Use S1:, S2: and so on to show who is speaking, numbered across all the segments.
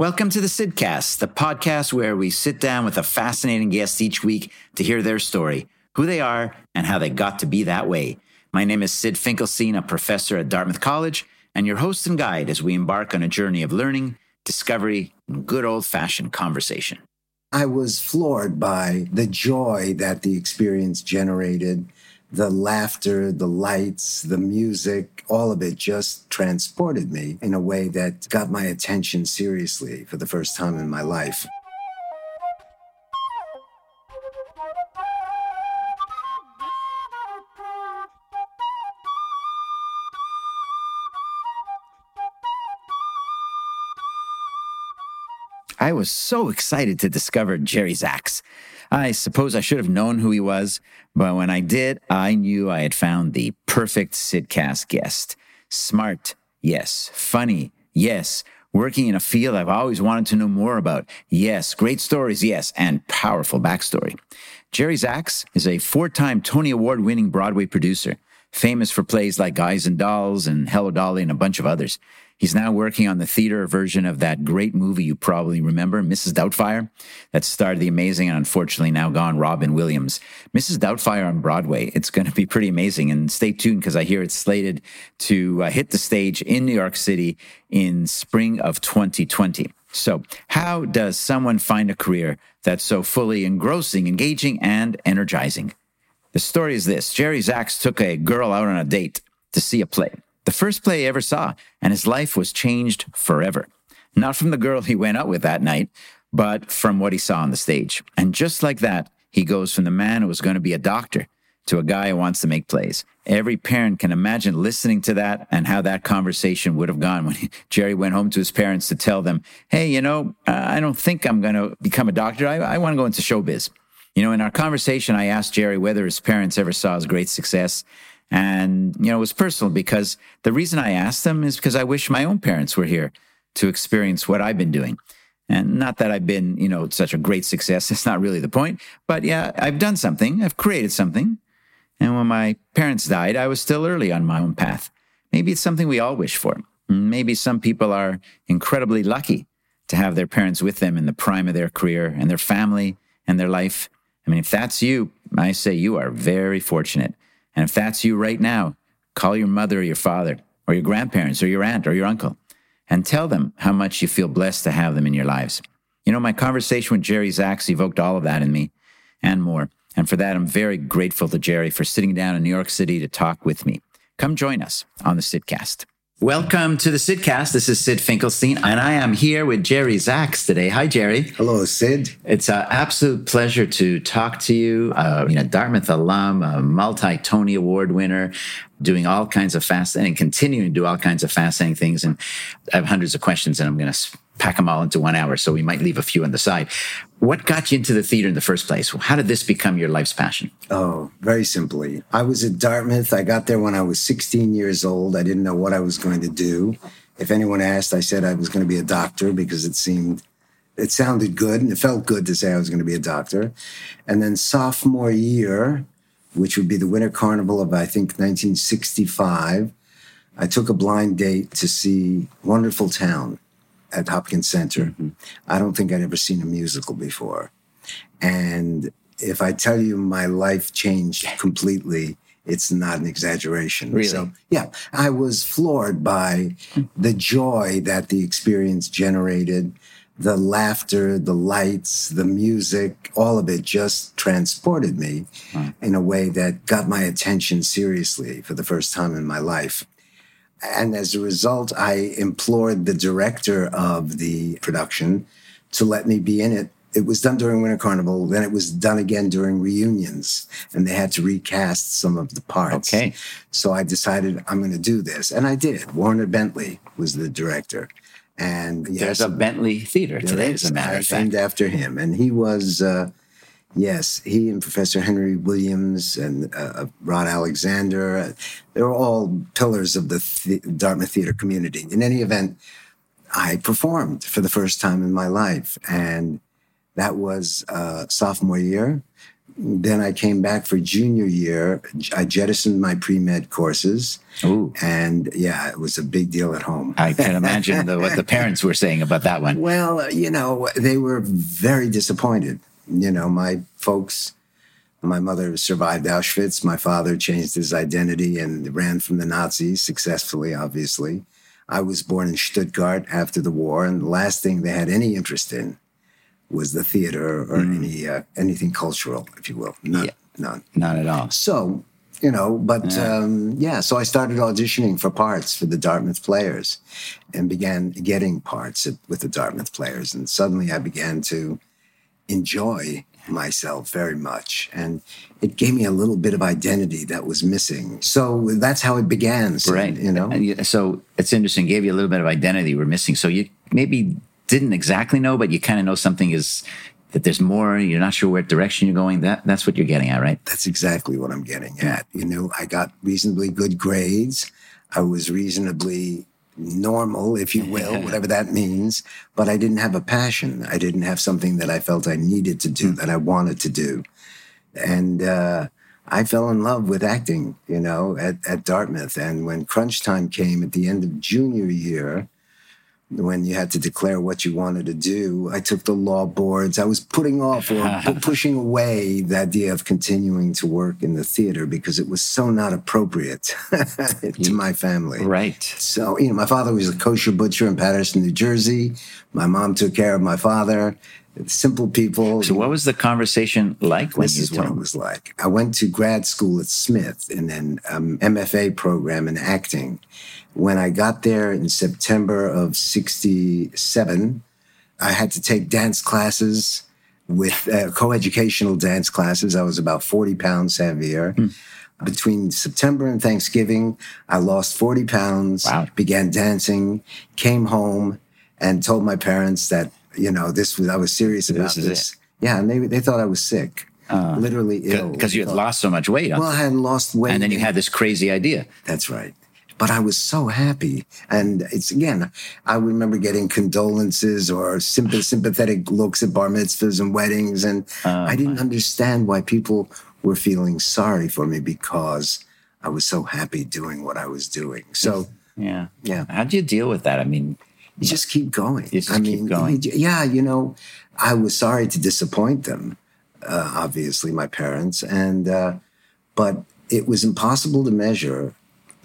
S1: Welcome to the Sydcast, the podcast where we sit down with a fascinating guest each week to hear their story, who they are, and how they got to be that way. My name is Syd Finkelstein, a professor at Dartmouth College, and your host and guide as we embark on a journey of learning, discovery, and good old fashioned conversation.
S2: I was floored by the joy that the experience generated the laughter, the lights, the music, all of it just transported me in a way that got my attention seriously for the first time in my life.
S1: I was so excited to discover Jerry Zaks. I suppose I should have known who he was, but when I did, I knew I had found the perfect Sydcast guest. Smart, yes. Funny, yes. Working in a field I've always wanted to know more about, yes. Great stories, yes. And powerful backstory. Jerry Zaks is a four time Tony Award winning Broadway producer, famous for plays like Guys and Dolls and Hello Dolly and a bunch of others. He's now working on the theater version of that great movie you probably remember, Mrs. Doubtfire, that starred the amazing and unfortunately now gone Robin Williams. Mrs. Doubtfire on Broadway. It's going to be pretty amazing. And stay tuned because I hear it's slated to uh, hit the stage in New York City in spring of 2020. So, how does someone find a career that's so fully engrossing, engaging, and energizing? The story is this Jerry Zaks took a girl out on a date to see a play the first play he ever saw, and his life was changed forever. Not from the girl he went out with that night, but from what he saw on the stage. And just like that, he goes from the man who was going to be a doctor to a guy who wants to make plays. Every parent can imagine listening to that and how that conversation would have gone when he, Jerry went home to his parents to tell them, Hey, you know, uh, I don't think I'm going to become a doctor. I, I want to go into showbiz. You know, in our conversation, I asked Jerry whether his parents ever saw his great success. And, you know, it was personal because the reason I asked them is because I wish my own parents were here to experience what I've been doing. And not that I've been, you know, such a great success. It's not really the point. But yeah, I've done something. I've created something. And when my parents died, I was still early on my own path. Maybe it's something we all wish for. Maybe some people are incredibly lucky to have their parents with them in the prime of their career and their family and their life. I mean, if that's you, I say you are very fortunate. And if that's you right now, call your mother or your father or your grandparents or your aunt or your uncle and tell them how much you feel blessed to have them in your lives. You know, my conversation with Jerry Zaks evoked all of that in me and more. And for that, I'm very grateful to Jerry for sitting down in New York City to talk with me. Come join us on the Sydcast. Welcome to the Sydcast. This is Syd Finkelstein, and I am here with Jerry Zaks today. Hi, Jerry.
S2: Hello, Syd.
S1: It's an absolute pleasure to talk to you. Uh, you know, Dartmouth alum, a multi Tony Award winner, doing all kinds of fascinating, continuing to do all kinds of fascinating things. And I have hundreds of questions, and I'm going to pack them all into one hour, so we might leave a few on the side. What got you into the theater in the first place? How did this become your life's passion?
S2: Oh, very simply. I was at Dartmouth. I got there when I was 16 years old. I didn't know what I was going to do. If anyone asked, I said I was going to be a doctor because it seemed it sounded good and it felt good to say I was going to be a doctor. And then sophomore year, which would be the Winter Carnival of I think 1965, I took a blind date to see Wonderful Town at Hopkins Center. Mm-hmm. I don't think I'd ever seen a musical before. And if I tell you my life changed completely, it's not an exaggeration.
S1: Really?
S2: So, yeah, I was floored by the joy that the experience generated, the laughter, the lights, the music, all of it just transported me in a way that got my attention seriously for the first time in my life. And as a result, I implored the director of the production to let me be in it. It was done during Winter Carnival, then it was done again during reunions, and they had to recast some of the parts.
S1: Okay.
S2: So I decided I'm going to do this, and I did. Warner Bentley was the director. And yes,
S1: There's a Bentley Theater today, as a matter of fact.
S2: named after him. And he was, uh, yes, he and Professor Henry Williams and uh, Rod Alexander, uh, they were all pillars of the, the Dartmouth theater community. In any event, I performed for the first time in my life. And that was uh, sophomore year. then I came back for junior year. I jettisoned my pre med courses.
S1: Ooh.
S2: And yeah, it was a big deal at home.
S1: I can imagine the, what the parents were saying about that one.
S2: Well, you know, they were very disappointed. You know, my folks, my mother survived Auschwitz. My father changed his identity and ran from the Nazis successfully, obviously. I was born in Stuttgart after the war, and the last thing they had any interest in was the theater or mm. any uh, anything cultural, if you will. None, yeah. none,
S1: not at all.
S2: So you know, but yeah. Um, yeah. So I started auditioning for parts for the Dartmouth Players, and began getting parts at, with the Dartmouth Players, and suddenly I began to enjoy myself very much. And it gave me a little bit of identity that was missing. So that's how it began. So,
S1: right.
S2: You know?
S1: So it's interesting, gave you a little bit of identity we're missing. So you maybe didn't exactly know, but you kind of know something is that there's more. You're not sure what direction you're going. That that's what you're getting at, right?
S2: That's exactly what I'm getting at. You know, I got reasonably good grades. I was reasonably normal, if you will, whatever that means. But I didn't have a passion. I didn't have something that I felt I needed to do, hmm. that I wanted to do. And uh, I fell in love with acting, you know, at, at Dartmouth. And when crunch time came at the end of junior year, when you had to declare what you wanted to do. I took the law boards. I was putting off or pushing away the idea of continuing to work in the theater because it was so not appropriate to my family.
S1: Right.
S2: So, you know, my father was a kosher butcher in Paterson, New Jersey. My mom took care of my father. Simple people.
S1: So, what was the conversation like when
S2: this
S1: you
S2: is what it was like? I went to grad school at Smith in an um, MFA program in acting when I got there in September of 67, I had to take dance classes with uh, co-educational dance classes. I was about 40 pounds heavier. Mm. Between September and Thanksgiving, I lost 40 pounds, wow. began dancing, came home and told my parents that, you know, this was, I was serious about this. this. Yeah. And they, they thought I was sick. Uh, literally ill.
S1: Because you had lost so much weight.
S2: Well, I hadn't lost weight.
S1: And then you had this crazy idea.
S2: That's right but I was so happy. And it's again, I remember getting condolences or sympathetic looks at bar mitzvahs and weddings. And uh, I didn't understand why people were feeling sorry for me because I was so happy doing what I was doing. So,
S1: yeah.
S2: Yeah.
S1: How do you deal with that? I mean,
S2: you just keep going.
S1: You just
S2: I
S1: keep
S2: mean,
S1: going.
S2: Yeah. You know, I was sorry to disappoint them, uh, obviously, my parents. And, uh, but it was impossible to measure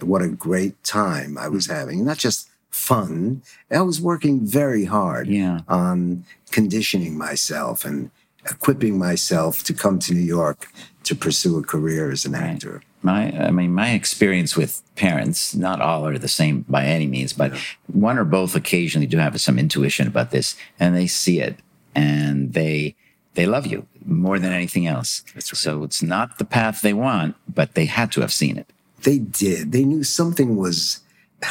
S2: what a great time I was hmm. having. Not just fun. I was working very hard
S1: yeah.
S2: on conditioning myself and equipping myself to come to New York to pursue a career as an right. actor.
S1: My, I mean, my experience with parents, not all are the same by any means, but yeah. one or both occasionally do have some intuition about this, and they see it, and they they love you more than anything else.
S2: Right.
S1: So it's not the path they want, but they had to have seen it.
S2: They did. They knew something was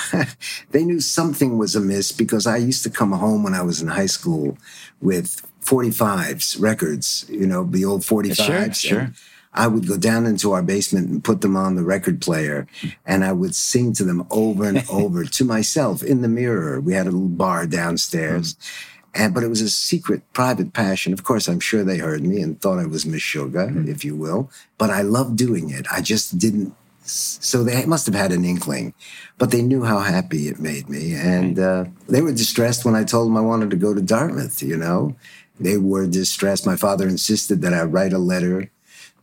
S2: they knew something was amiss because I used to come home when I was in high school with 45s records, you know, the old 45s.
S1: Sure, sure.
S2: I would go down into our basement and put them on the record player and I would sing to them over and over to myself in the mirror. We had a little bar downstairs. Mm. And, but it was a secret, private passion. Of course, I'm sure they heard me and thought I was Meshuggah, mm. if you will. But I loved doing it. I just didn't so they must have had an inkling, but they knew how happy it made me. And uh, they were distressed when I told them I wanted to go to Dartmouth, you know. They were distressed. My father insisted that I write a letter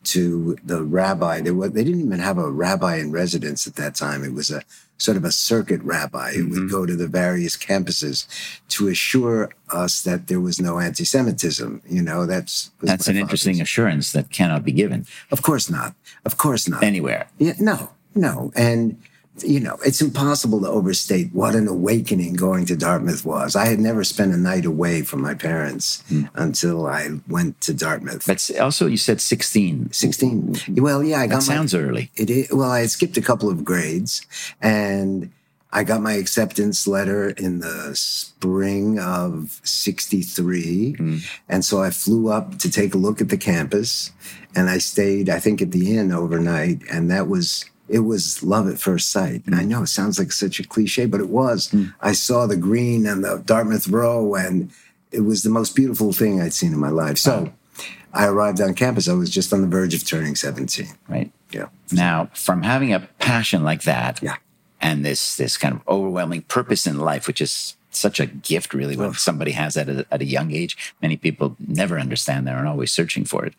S2: to the rabbi. They, were, they didn't even have a rabbi in residence at that time. It was a sort of a circuit rabbi who mm-hmm. would go to the various campuses to assure us that there was no anti-Semitism. You know, that's
S1: that's an interesting assurance that cannot be given.
S2: Of course not. Of course not.
S1: Anywhere.
S2: Yeah, no, no. And you know, it's impossible to overstate what an awakening going to Dartmouth was. I had never spent a night away from my parents mm. until I went to Dartmouth.
S1: But also, you said 16.
S2: 16. Well, yeah, I got
S1: that sounds
S2: my,
S1: early.
S2: It is, well, I skipped a couple of grades and I got my acceptance letter in the spring of 63. Mm. And so I flew up to take a look at the campus and I stayed, I think, at the inn overnight. And that was it was love at first sight. And I know it sounds like such a cliche, but it was. Mm. I saw the green and the Dartmouth Row, and it was the most beautiful thing I'd seen in my life. So I arrived on campus. I was just on the verge of turning 17.
S1: Right.
S2: Yeah.
S1: Now, from having a passion like that,
S2: Yeah.
S1: and this this kind of overwhelming purpose in life, which is such a gift, really, when somebody has that at a, at a young age. Many people never understand that and are always searching for it.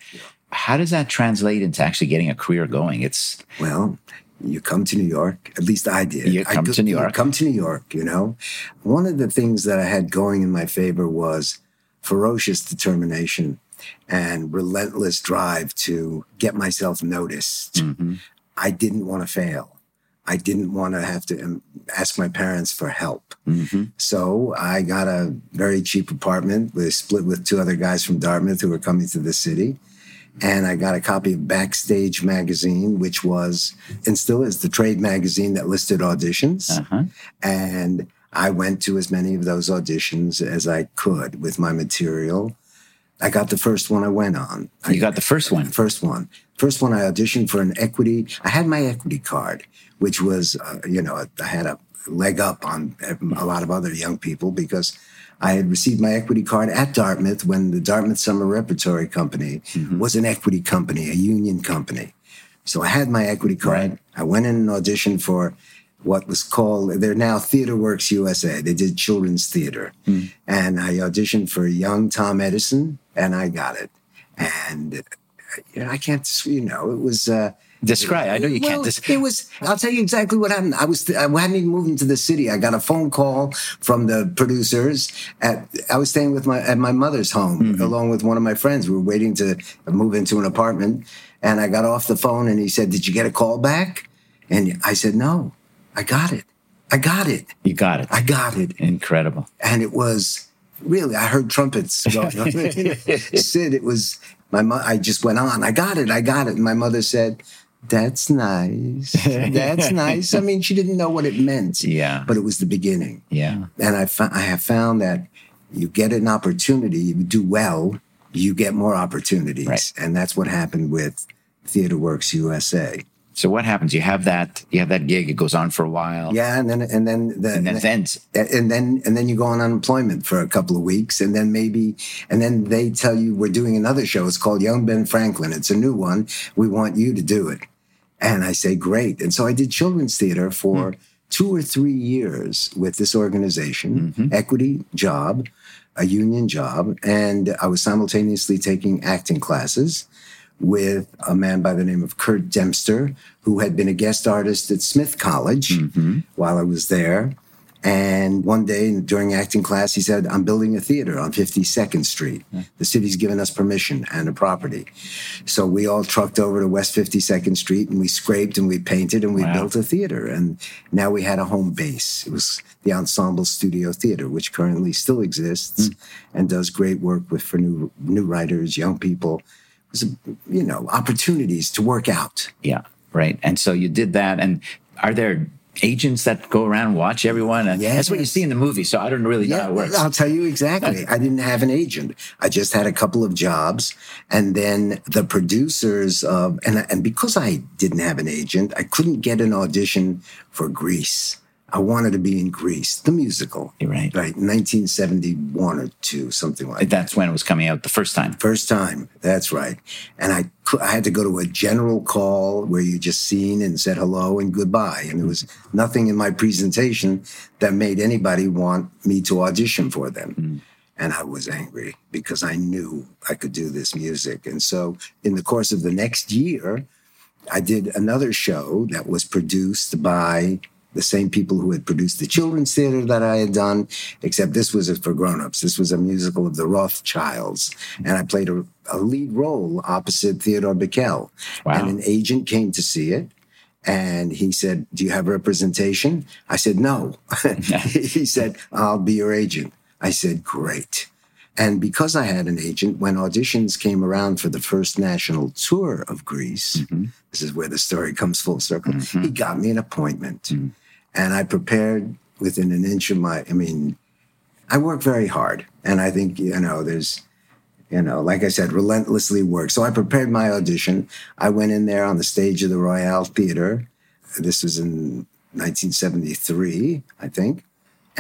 S1: How does that translate into actually getting a career going? It's
S2: Well, you come to New York. At least I did.
S1: You
S2: I
S1: come
S2: go-
S1: to New York.
S2: Come to New York. You know, one of the things that I had going in my favor was ferocious determination and relentless drive to get myself noticed.
S1: Mm-hmm.
S2: I didn't want to fail. I didn't want to have to um, ask my parents for help.
S1: Mm-hmm.
S2: So I got a very cheap apartment. We split with two other guys from Dartmouth who were coming to the city. And I got a copy of Backstage magazine, which was and still is the trade magazine that listed auditions.
S1: uh-huh.
S2: And I went to as many of those auditions as I could with my material. I got the first one I went on. I,
S1: you got the first one.
S2: First one. First one I auditioned for an equity. I had my equity card, which was, uh, you know, I had a leg up on a lot of other young people because I had received my equity card at Dartmouth when the Dartmouth Summer Repertory Company was an equity company, a union company. So I had my equity card.
S1: Right.
S2: I went in and auditioned for what was called, they're now Theater Works USA. They did children's theater. And I auditioned for young Tom Edison and I got it. And uh, you know, I can't, you know, it was, uh,
S1: Describe. I know you
S2: well,
S1: can't. Dis-
S2: it was. I'll tell you exactly what happened. I was. I hadn't even moved into the city. I got a phone call from the producers. At I was staying with my at my mother's home
S1: Mm-hmm.
S2: along with one of my friends. We were waiting to move into an apartment, and I got off the phone, and he said, "Did you get a call back?" And I said, "No, I got it. I got it.
S1: you got it.
S2: I got it."
S1: Incredible.
S2: and it was really I heard trumpets going on. Syd, it was my mo- I just went on. I got it. I got it. And my mother said, "That's nice. That's nice." I mean, she didn't know what it meant.
S1: Yeah.
S2: but it was the beginning.
S1: Yeah.
S2: And I I have found that you get an opportunity, you do well, you get more opportunities,
S1: Right.
S2: and that's what happened with Theater Works USA.
S1: So what happens? You have that. You have that gig. It goes on for a while.
S2: Yeah, and then and then the
S1: And then ends.
S2: and then and then you go on unemployment for a couple of weeks and then maybe and then they tell you we're doing another show it's called young ben franklin it's a new one we want you to do it and i say great and so i did children's theater for hmm. two or three years with this organization mm-hmm. equity job a union job and i was simultaneously taking acting classes with a man by the name of Curt Dempster, who had been a guest artist at Smith College mm-hmm. while I was there. And one day during acting class, he said, I'm building a theater on 52nd Street. The city's given us permission and a property. So we all trucked over to West 52nd Street and we scraped and we painted and we
S1: Wow.
S2: built a theater. And now we had a home base. It was the Ensemble Studio Theater, which currently still exists hmm. and does great work with for new new writers, young people. You know, opportunities to work out.
S1: Yeah. Right. And so you did that. And are there agents that go around and watch everyone? And that's what you see in the movie. So I don't really know how it works.
S2: I'll tell you exactly. I didn't have an agent. I just had a couple of jobs, and then the producers of and and because I didn't have an agent, I couldn't get an audition for Grease. I wanted to be in Grease, the musical.
S1: You're right.
S2: Right, 1971 or two, something like that.
S1: That's when it was coming out the first time.
S2: First time, that's right. And I, I had to go to a general call where you just seen and said hello and goodbye. And there was nothing in my presentation that made anybody want me to audition for them. Mm. And I was angry because I knew I could do this music. And so in the course of the next year, I did another show that was produced by the same people who had produced the children's theater that I had done, except this was for grown-ups. This was a musical of the Rothschilds, and I played a, a lead role opposite Theodore Bikel.
S1: Wow.
S2: And an agent came to see it, and he said, "Do you have representation?" I said, "No." he said, "I'll be your agent." I said, "Great." And because I had an agent, when auditions came around for the first national tour of Grease, mm-hmm. this is where the story comes full circle, mm-hmm. he got me an appointment. Mm. And I prepared within an inch of my, I mean, I work very hard. And I think, you know, there's, you know, like I said, relentlessly work. So I prepared my audition. I went in there on the stage of the Royale Theater. This was in 1973, I think.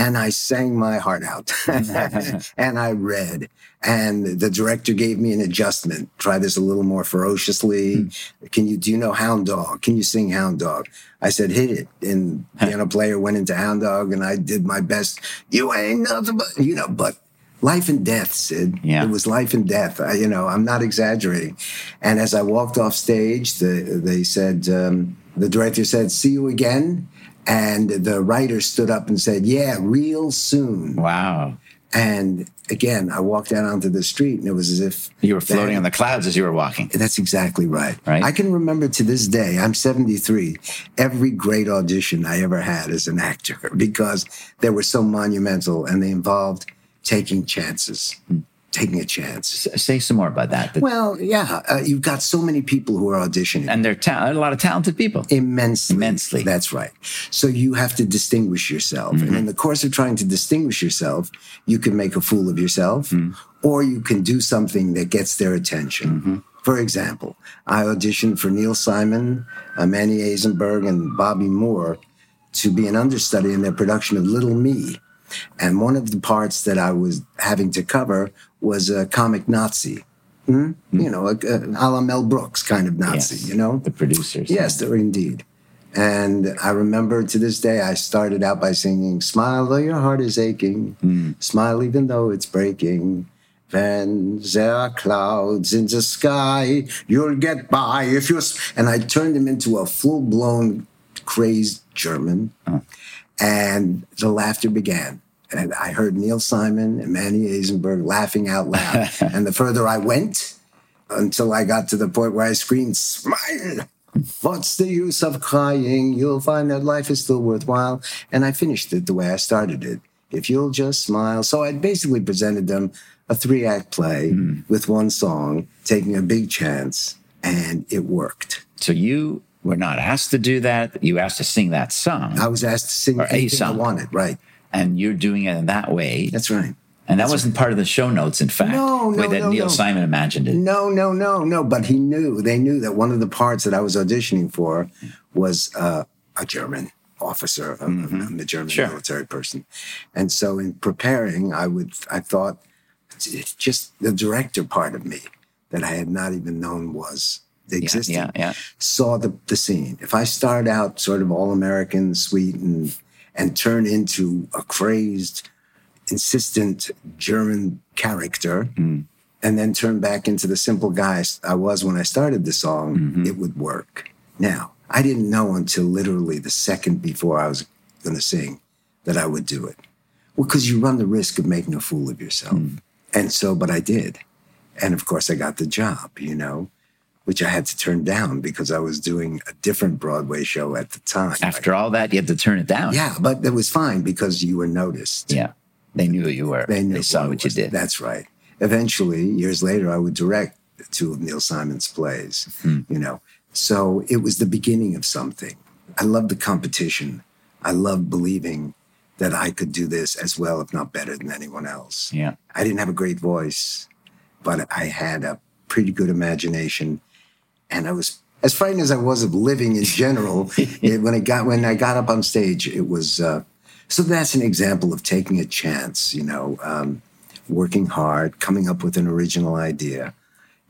S2: And I sang my heart out and I read. And the director gave me an adjustment. Try this a little more ferociously. Mm. Can you, do you know Hound Dog? Can you sing Hound Dog? I said, hit it. And the piano player went into Hound Dog and I did my best. You ain't nothing but, you know, but life and death, Syd.
S1: Yeah.
S2: It was life and death. I, you know, I'm not exaggerating. And as I walked off stage, the, they said, um, the director said, see you again. And the writer stood up and said, yeah, real soon.
S1: Wow.
S2: And again, I walked out onto the street and it was as if
S1: you were floating that, on the clouds as you were walking.
S2: That's exactly right.
S1: Right.
S2: I can remember to this day, I'm 73, every great audition I ever had as an actor because they were so monumental and they involved taking chances. Hmm taking a chance.
S1: say some more about that.
S2: well, yeah, uh, you've got so many people who are auditioning,
S1: and they're ta- a lot of talented people.
S2: Immensely,
S1: immensely.
S2: That's right. So you have to distinguish yourself, mm-hmm. and in the course of trying to distinguish yourself, you can make a fool of yourself, mm-hmm. or you can do something that gets their attention. Mm-hmm. For example, I auditioned for Neil Simon, uh, Manny Azenberg, and Bobby Moore to be an understudy in their production of Little Me. And one of the parts that I was having to cover was a comic Nazi. Hmm? Mm. You know, a, a, a, la Mel Brooks kind of Nazi,
S1: yes,
S2: you know?
S1: The producers.
S2: Yes, they're indeed. And I remember to this day, I started out by singing, Smile though your heart is aching, mm. smile even though it's breaking. When there are clouds in the sky, you'll get by if you're. And I turned him into a full blown crazed German. Oh. And the laughter began. And I heard Neil Simon and Manny Azenberg laughing out loud. and the further I went, until I got to the point where I screamed, Smile! What's the use of crying? You'll find that life is still worthwhile. And I finished it the way I started it. If you'll just smile. So I basically presented them a three act play mm. with one song, taking a big chance, and it worked.
S1: So you were not asked to do that. You asked to sing that song.
S2: I was asked to sing
S1: or a song.
S2: I wanted, right
S1: and you're doing it in that way.
S2: That's right.
S1: And that
S2: That's
S1: wasn't right. part of the show notes, in fact,
S2: no, no,
S1: the way that
S2: no,
S1: Neil
S2: no.
S1: Simon imagined it.
S2: No, no, no, no. But he knew, they knew that one of the parts that I was auditioning for was uh, a German officer, mm-hmm. a, a, German
S1: sure.
S2: military person. And so in preparing, I would, I thought just the director part of me that I had not even known was existing,
S1: yeah, yeah, yeah.
S2: saw the, the scene. If I start out sort of all American, sweet and and turn into a crazed, insistent German character, mm. and then turn back into the simple guy I was when I started the song, mm-hmm. it would work. Now, I didn't know until literally the second before I was going to sing that I would do it. Well, because you run the risk of making a fool of yourself. Mm. And so, but I did. And of course, I got the job, you know which I had to turn down because I was doing a different Broadway show at the time.
S1: After all that, you had to turn it down.
S2: Yeah, but it was fine because you were noticed.
S1: Yeah. They knew who you were.
S2: They knew.
S1: They saw what you did.
S2: That's right. Eventually, years later, I would direct two of Neil Simon's plays, hmm. you know. So it was the beginning of something. I loved the competition. I loved believing that I could do this as well, if not better than anyone else.
S1: Yeah.
S2: I didn't have a great voice, but I had a pretty good imagination and I was as frightened as I was of living in general. it, when I got when I got up on stage, it was uh, so that's an example of taking a chance. You know, um, working hard, coming up with an original idea,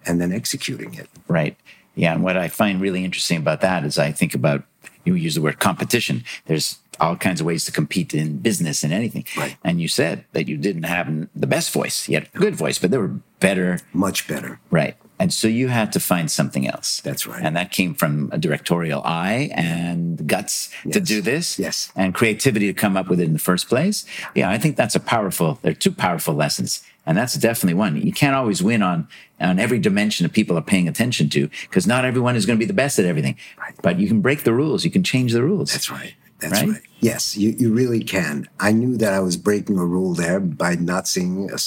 S2: and then executing it.
S1: Right. Yeah. And what I find really interesting about that is I think about you use the word competition. There's all kinds of ways to compete in business and anything.
S2: Right.
S1: And you said that you didn't have the best voice. You had a good voice, but there were better.
S2: Much better.
S1: Right. And so you had to find something else.
S2: That's right.
S1: And that came from a directorial eye and guts yes. to do this.
S2: Yes.
S1: And creativity to come up with it in the first place. Yeah, I think that's a powerful, there are two powerful lessons. And that's definitely one. You can't always win on, on every dimension that people are paying attention to because not everyone is going to be the best at everything.
S2: Right.
S1: But you can break the rules. You can change the rules.
S2: That's right. That's right. right. Yes, you, you really can. I knew that I was breaking a rule there by not seeing a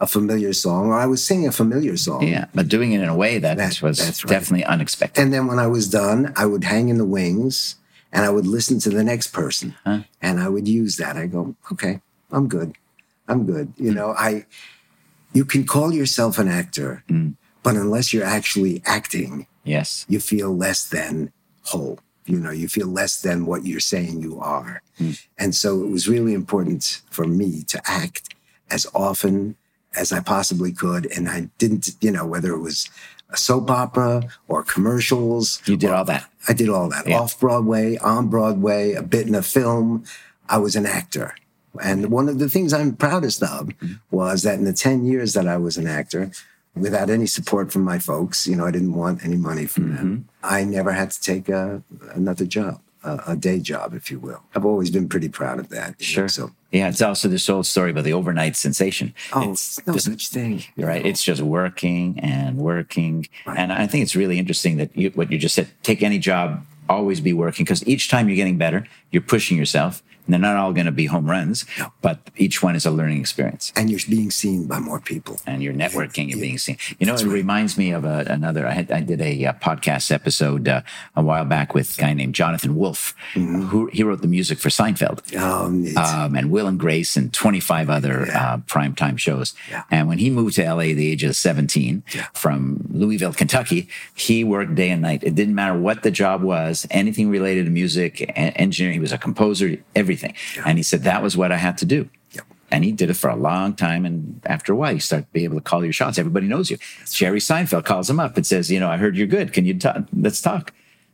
S2: a familiar song, or I was singing a familiar song.
S1: Yeah, but doing it in a way that, that was right. definitely unexpected.
S2: And then when I was done, I would hang in the wings and I would listen to the next person huh? and I would use that. I go, okay, I'm good. I'm good. You mm. know, I, you can call yourself an actor, mm. but unless you're actually acting,
S1: yes,
S2: you feel less than whole. You know, you feel less than what you're saying you are. And so it was really important for me to act as often as I possibly could. And I didn't, you know, whether it was a soap opera or commercials.
S1: You did
S2: or-
S1: all that.
S2: I did all that
S1: Yeah.
S2: off Broadway, on Broadway, a bit in a film. I was an actor. And one of the things I'm proudest of was that in the 10 years that I was an actor, without any support from my folks, you know, I didn't want any money from
S1: Mm-hmm.
S2: them. I never had to take a, another job, a, a day job, if you will. I've always been pretty proud of that. know,
S1: Sure.
S2: So,
S1: Yeah, it's also this old story about the overnight sensation.
S2: oh,
S1: it's
S2: no such thing.
S1: Right. It's just working and working. And I think it's really interesting that you, what you just said, take any job, always be working, because each time you're getting better, you're pushing yourself. They're not all going to be home runs, but each one is a learning experience.
S2: And you're being seen by more people.
S1: And you're networking, you're being seen. You know, it reminds me of a, another. I, had, I did a, uh podcast episode uh, a while back with a guy named Jonathan Wolff, who he wrote the music for Seinfeld
S2: Um,
S1: um, and Will and Grace and 25 other uh, primetime shows.
S2: Yeah.
S1: And when he moved to LA at the age of 17
S2: Yeah.
S1: from Louisville, Kentucky, he worked day and night. It didn't matter what the job was, anything related to music, engineering. He was a composer, everything. And he said that was what I had to do.
S2: Yep.
S1: And he did it for a long time. And after a while, you start to be able to call your shots. Everybody knows you. Jerry Seinfeld calls him up and says, You know, I heard you're good. Can you talk? Let's talk.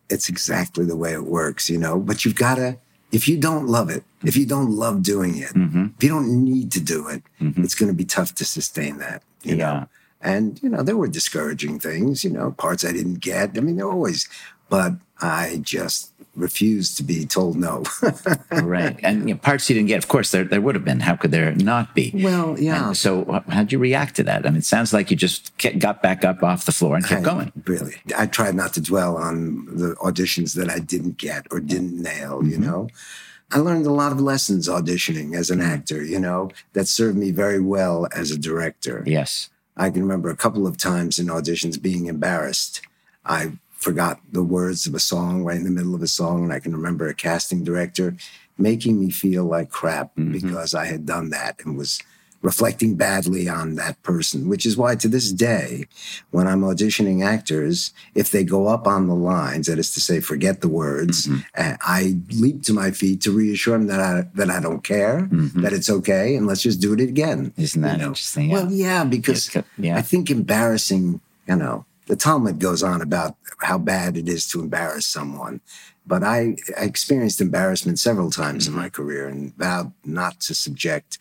S2: it's exactly the way it works, you know. But you've got to, if you don't love it, if you don't love doing it,
S1: Mm-hmm.
S2: if you don't need to do it, it's going to be tough to sustain that, you
S1: Yeah.
S2: know. And, you know, there were discouraging things, you know, parts I didn't get. I mean, there were always, but I just refused to be told no.
S1: right. And you know, parts you didn't get, of course, there, there would have been. How could there not be?
S2: well, yeah.
S1: And so, how'd you react to that? I mean, it sounds like you just got back up off the floor and kept
S2: I-
S1: going.
S2: Really. I tried not to dwell on the auditions that I didn't get or didn't nail, you
S1: Mm-hmm.
S2: know? I learned a lot of lessons auditioning as
S1: Mm-hmm.
S2: an actor, you know, that served me very well as a director.
S1: Yes.
S2: I can remember a couple of times in auditions being embarrassed. I forgot the words of a song right in the middle of a song. And I can remember a casting director making me feel like crap because I had done that and was reflecting badly on that person, which is why to this day, when I'm auditioning actors, if they go up on the lines, that is to say, forget the words, uh, I leap to my feet to reassure them that I, that I don't care, that it's okay, and let's just do it again.
S1: Isn't that
S2: you know?
S1: interesting? Yeah.
S2: Well, yeah, because
S1: yeah.
S2: I think embarrassing, you know, the Talmud goes on about how bad it is to embarrass someone. But I, I experienced embarrassment several times
S1: Mm-hmm.
S2: in my career and vowed not to subject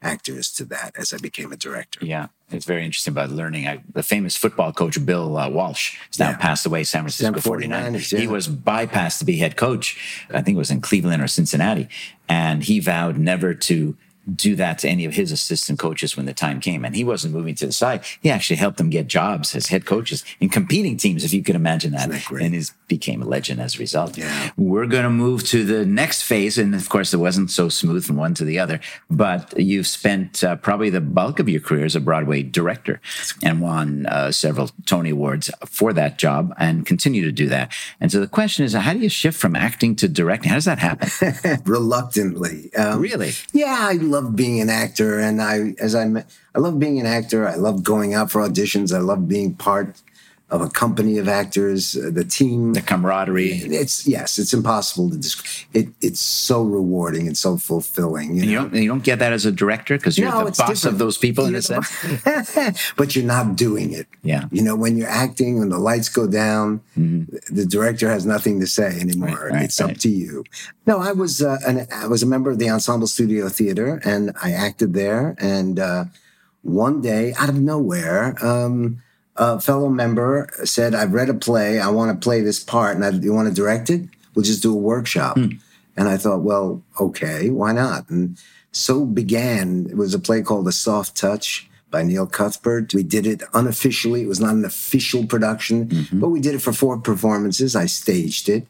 S2: actors to that as I became a director.
S1: Yeah. It's very interesting about learning. I, the famous football coach, Bill uh, Walsh, has now
S2: Yeah.
S1: passed away, San Francisco
S2: San
S1: 49ers.
S2: 49ers,
S1: He was bypassed to be head coach. I think it was in Cleveland or Cincinnati. And he vowed never to do that to any of his assistant coaches when the time came. And he wasn't moving to the side. He actually helped them get jobs as head coaches in competing teams, if you could imagine that.
S2: that?
S1: And he became a legend as a result.
S2: Yeah.
S1: We're going to move to the next phase. And of course, it wasn't so smooth from one to the other, but you've spent uh, probably the bulk of your career as a Broadway director and won uh, several Tony Awards for that job and continue to do that. And so the question is, how do you shift from acting to directing? How does that happen?
S2: Reluctantly. Um,
S1: really?
S2: Yeah, I love being an actor, and I, as I, I love being an actor. I love going out for auditions. I love being part of a company of actors, uh, the team.
S1: The camaraderie.
S2: It's yes, it's impossible to describe. It, it's so rewarding and so fulfilling. You
S1: And you don't, you don't get that as a director because you're
S2: No,
S1: the boss
S2: different.
S1: of those people in a sense.
S2: but you're not doing it.
S1: Yeah.
S2: You know, when you're acting, when the lights go down, the director has nothing to say anymore.
S1: Mm-hmm. right,
S2: it's up to you. No, I was uh, an, I was a member of the Ensemble Studio Theater, and I acted there. And uh, one day, out of nowhere, um, a fellow member said, "I've read a play. I want to play this part, and I, you want to direct it? We'll just do a workshop."
S1: Hmm.
S2: And I thought, well, okay, why not? And so began. It was a play called The Soft Touch by Neil Cuthbert. We did it unofficially. It was not an official production, but we did it for four performances. I staged it,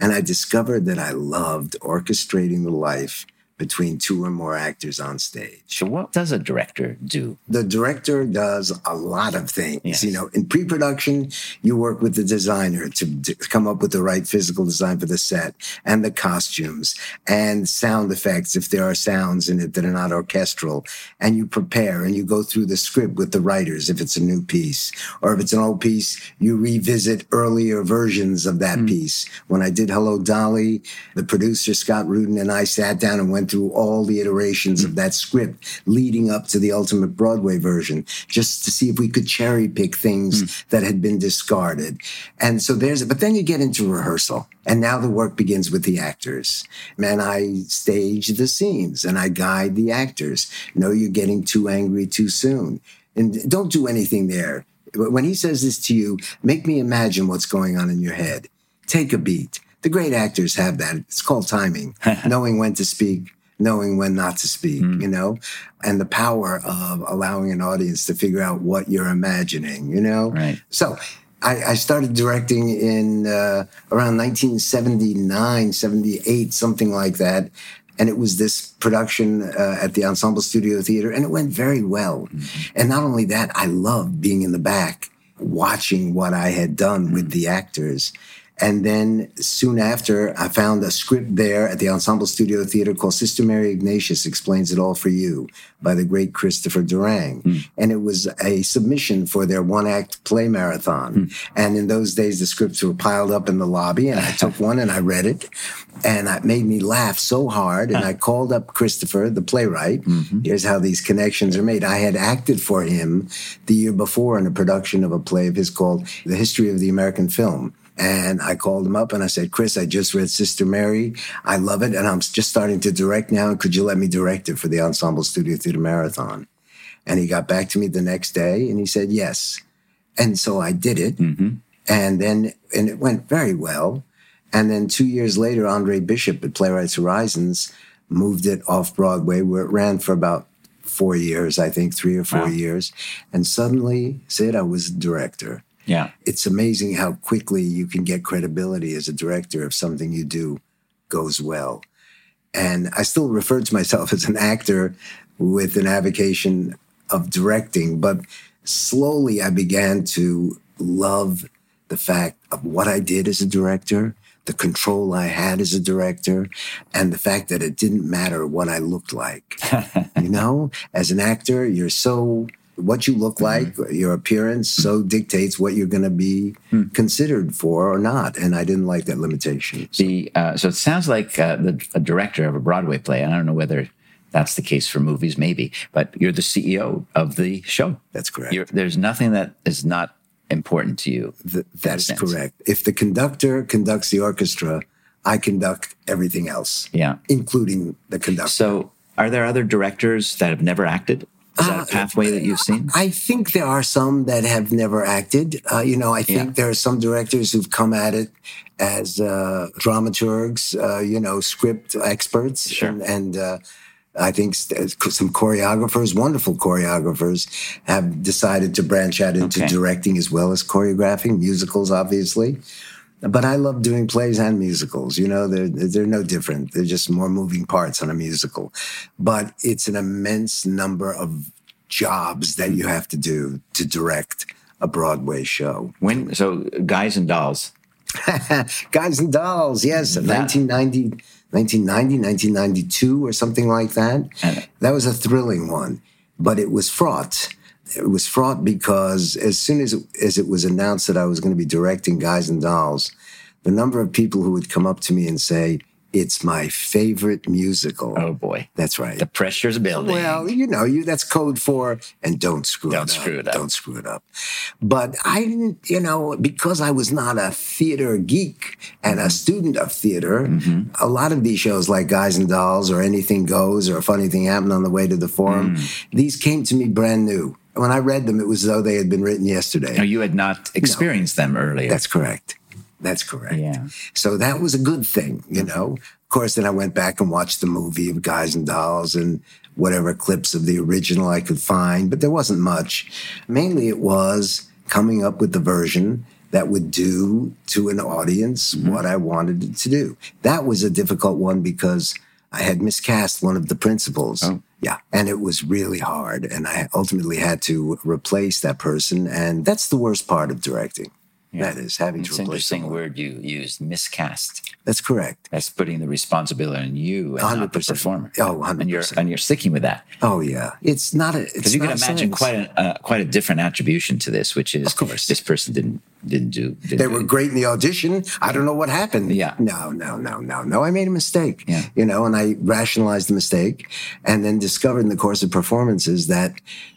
S2: and I discovered that I loved orchestrating the life between two or more actors on stage.
S1: So, what does a director do?
S2: The director does a lot of things.
S1: Yes.
S2: You know, in pre production, you work with the designer to, to come up with the right physical design for the set and the costumes and sound effects if there are sounds in it that are not orchestral. And you prepare and you go through the script with the writers if it's a new piece. Or if it's an old piece, you revisit earlier versions of that hmm. piece. When I did Hello Dolly, the producer Scott Rudin and I sat down and went through all the iterations of that script leading up to the ultimate Broadway version, just to see if we could cherry pick things hmm. that had been discarded. And so there's, but then you get into rehearsal. And now the work begins with the actors. And I stage the scenes and I guide the actors. No, you're getting too angry too soon. And don't do anything there. When he says this to you, make me imagine what's going on in your head. Take a beat. The great actors have that. It's called timing, knowing when to speak, knowing when not to speak, you know, and the power of allowing an audience to figure out what you're imagining, you know?
S1: Right.
S2: So I, I started directing in uh, around 1979, 78, something like that. And it was this production uh, at the Ensemble Studio Theater, and it went very well. And not only that, I loved being in the back, watching what I had done with the actors. And then soon after, I found a script there at the Ensemble Studio Theater called Sister Mary Ignatius Explains It All for You by the great Christopher Durang. Hmm. And it was a submission for their one act play marathon. Hmm. And in those days, the scripts were piled up in the lobby, and I took one and I read it. And it made me laugh so hard. And I called up Christopher, the playwright. Mm-hmm. Here's how these connections are made. I had acted for him the year before in a production of a play of his called The History of the American Film. And I called him up and I said, Chris, I just read Sister Mary. I love it. And I'm just starting to direct now. Could you let me direct it for the Ensemble Studio Theater Marathon? And he got back to me the next day and he said, yes. And so I did it. Mm-hmm. And then, and it went very well. And then two years later, Andre Bishop at Playwrights Horizons moved it off Broadway where it ran for about four years, I think, three or four
S1: Wow.
S2: years. And suddenly, Syd, I was director
S1: Yeah.
S2: it's amazing how quickly you can get credibility as a director if something you do goes well. And I still refer to myself as an actor with an avocation of directing, but slowly I began to love the fact of what I did as a director, the control I had as a director, and the fact that it didn't matter what I looked like. you know, as an actor, you're so what you look like, your appearance, so dictates what you're going to be considered for or not. And I didn't like that limitation. So
S1: The uh, so it sounds like uh, the a director of a Broadway play. And I don't know whether that's the case for movies, maybe, but you're the CEO of the show.
S2: that's correct.
S1: You're, there's nothing that is not important to you.
S2: Th- that is
S1: sense.
S2: correct. If the conductor conducts the orchestra, I conduct everything else,
S1: Yeah.
S2: including the conductor.
S1: So, are there other directors that have never acted? Is that
S2: Uh,
S1: a pathway that you've seen?
S2: I think there are some that have never acted. Uh, you know, I think
S1: Yeah.
S2: there are some directors who've come at it as uh, dramaturgs, uh, you know, script experts,
S1: Sure.
S2: and, and uh, I think some choreographers, wonderful choreographers, have decided to branch out into
S1: Okay.
S2: directing as well as choreographing musicals, obviously. But I love doing plays and musicals. You know, they're they're no different. They're just more moving parts on a musical. But it's an immense number of jobs that you have to do to direct a Broadway show.
S1: When so, Guys and Dolls.
S2: Guys and Dolls, yes,
S1: That-
S2: 1990, 1990, 1992 or something like that. That was a thrilling one, but it was fraught. It was fraught because as soon as it, as it was announced that I was going to be directing Guys and Dolls, the number of people who would come up to me and say, "It's my favorite musical."
S1: Oh boy,
S2: That's right.
S1: the pressure's building.
S2: Well, you know, you that's code for and don't screw
S1: Don't
S2: it up.
S1: screw it up.
S2: Don't screw it up. But I didn't, you know, because I was not a theater geek and
S1: Mm-hmm.
S2: a student of theater, a lot of these shows like Guys and Dolls or Anything Goes or a funny thing happened on the way to the forum,
S1: Mm.
S2: these came to me brand new. When I read them, it was as though they had been written yesterday.
S1: No, you had not experienced them earlier.
S2: That's correct. That's correct.
S1: Yeah.
S2: So that was a good thing, you know. Of course, then I went back and watched the movie of Guys and Dolls and whatever clips of the original I could find, but there wasn't much. Mainly it was coming up with the version that would do to an audience mm-hmm. what I wanted it to do. That was a difficult one because I had miscast one of the principals.
S1: Oh.
S2: Yeah. And it was really hard. And I ultimately had to replace that person. And that's the worst part of directing. That is having
S1: It's
S2: to
S1: an
S2: replace
S1: interesting
S2: someone.
S1: word you used, miscast.
S2: That's correct.
S1: That's putting the responsibility on you and not the performer.
S2: Oh, 100%.
S1: And you're and you're sticking with that
S2: Oh yeah. It's not a it's
S1: because you can imagine quite a uh, quite a different attribution to this, which is
S2: Of course.
S1: this person didn't didn't do. Didn't
S2: They
S1: do
S2: were great in the audition. I don't know what happened.
S1: Yeah.
S2: No, no, no, no, no. I made a mistake.
S1: Yeah.
S2: You know, and I rationalized the mistake and then discovered in the course of performances that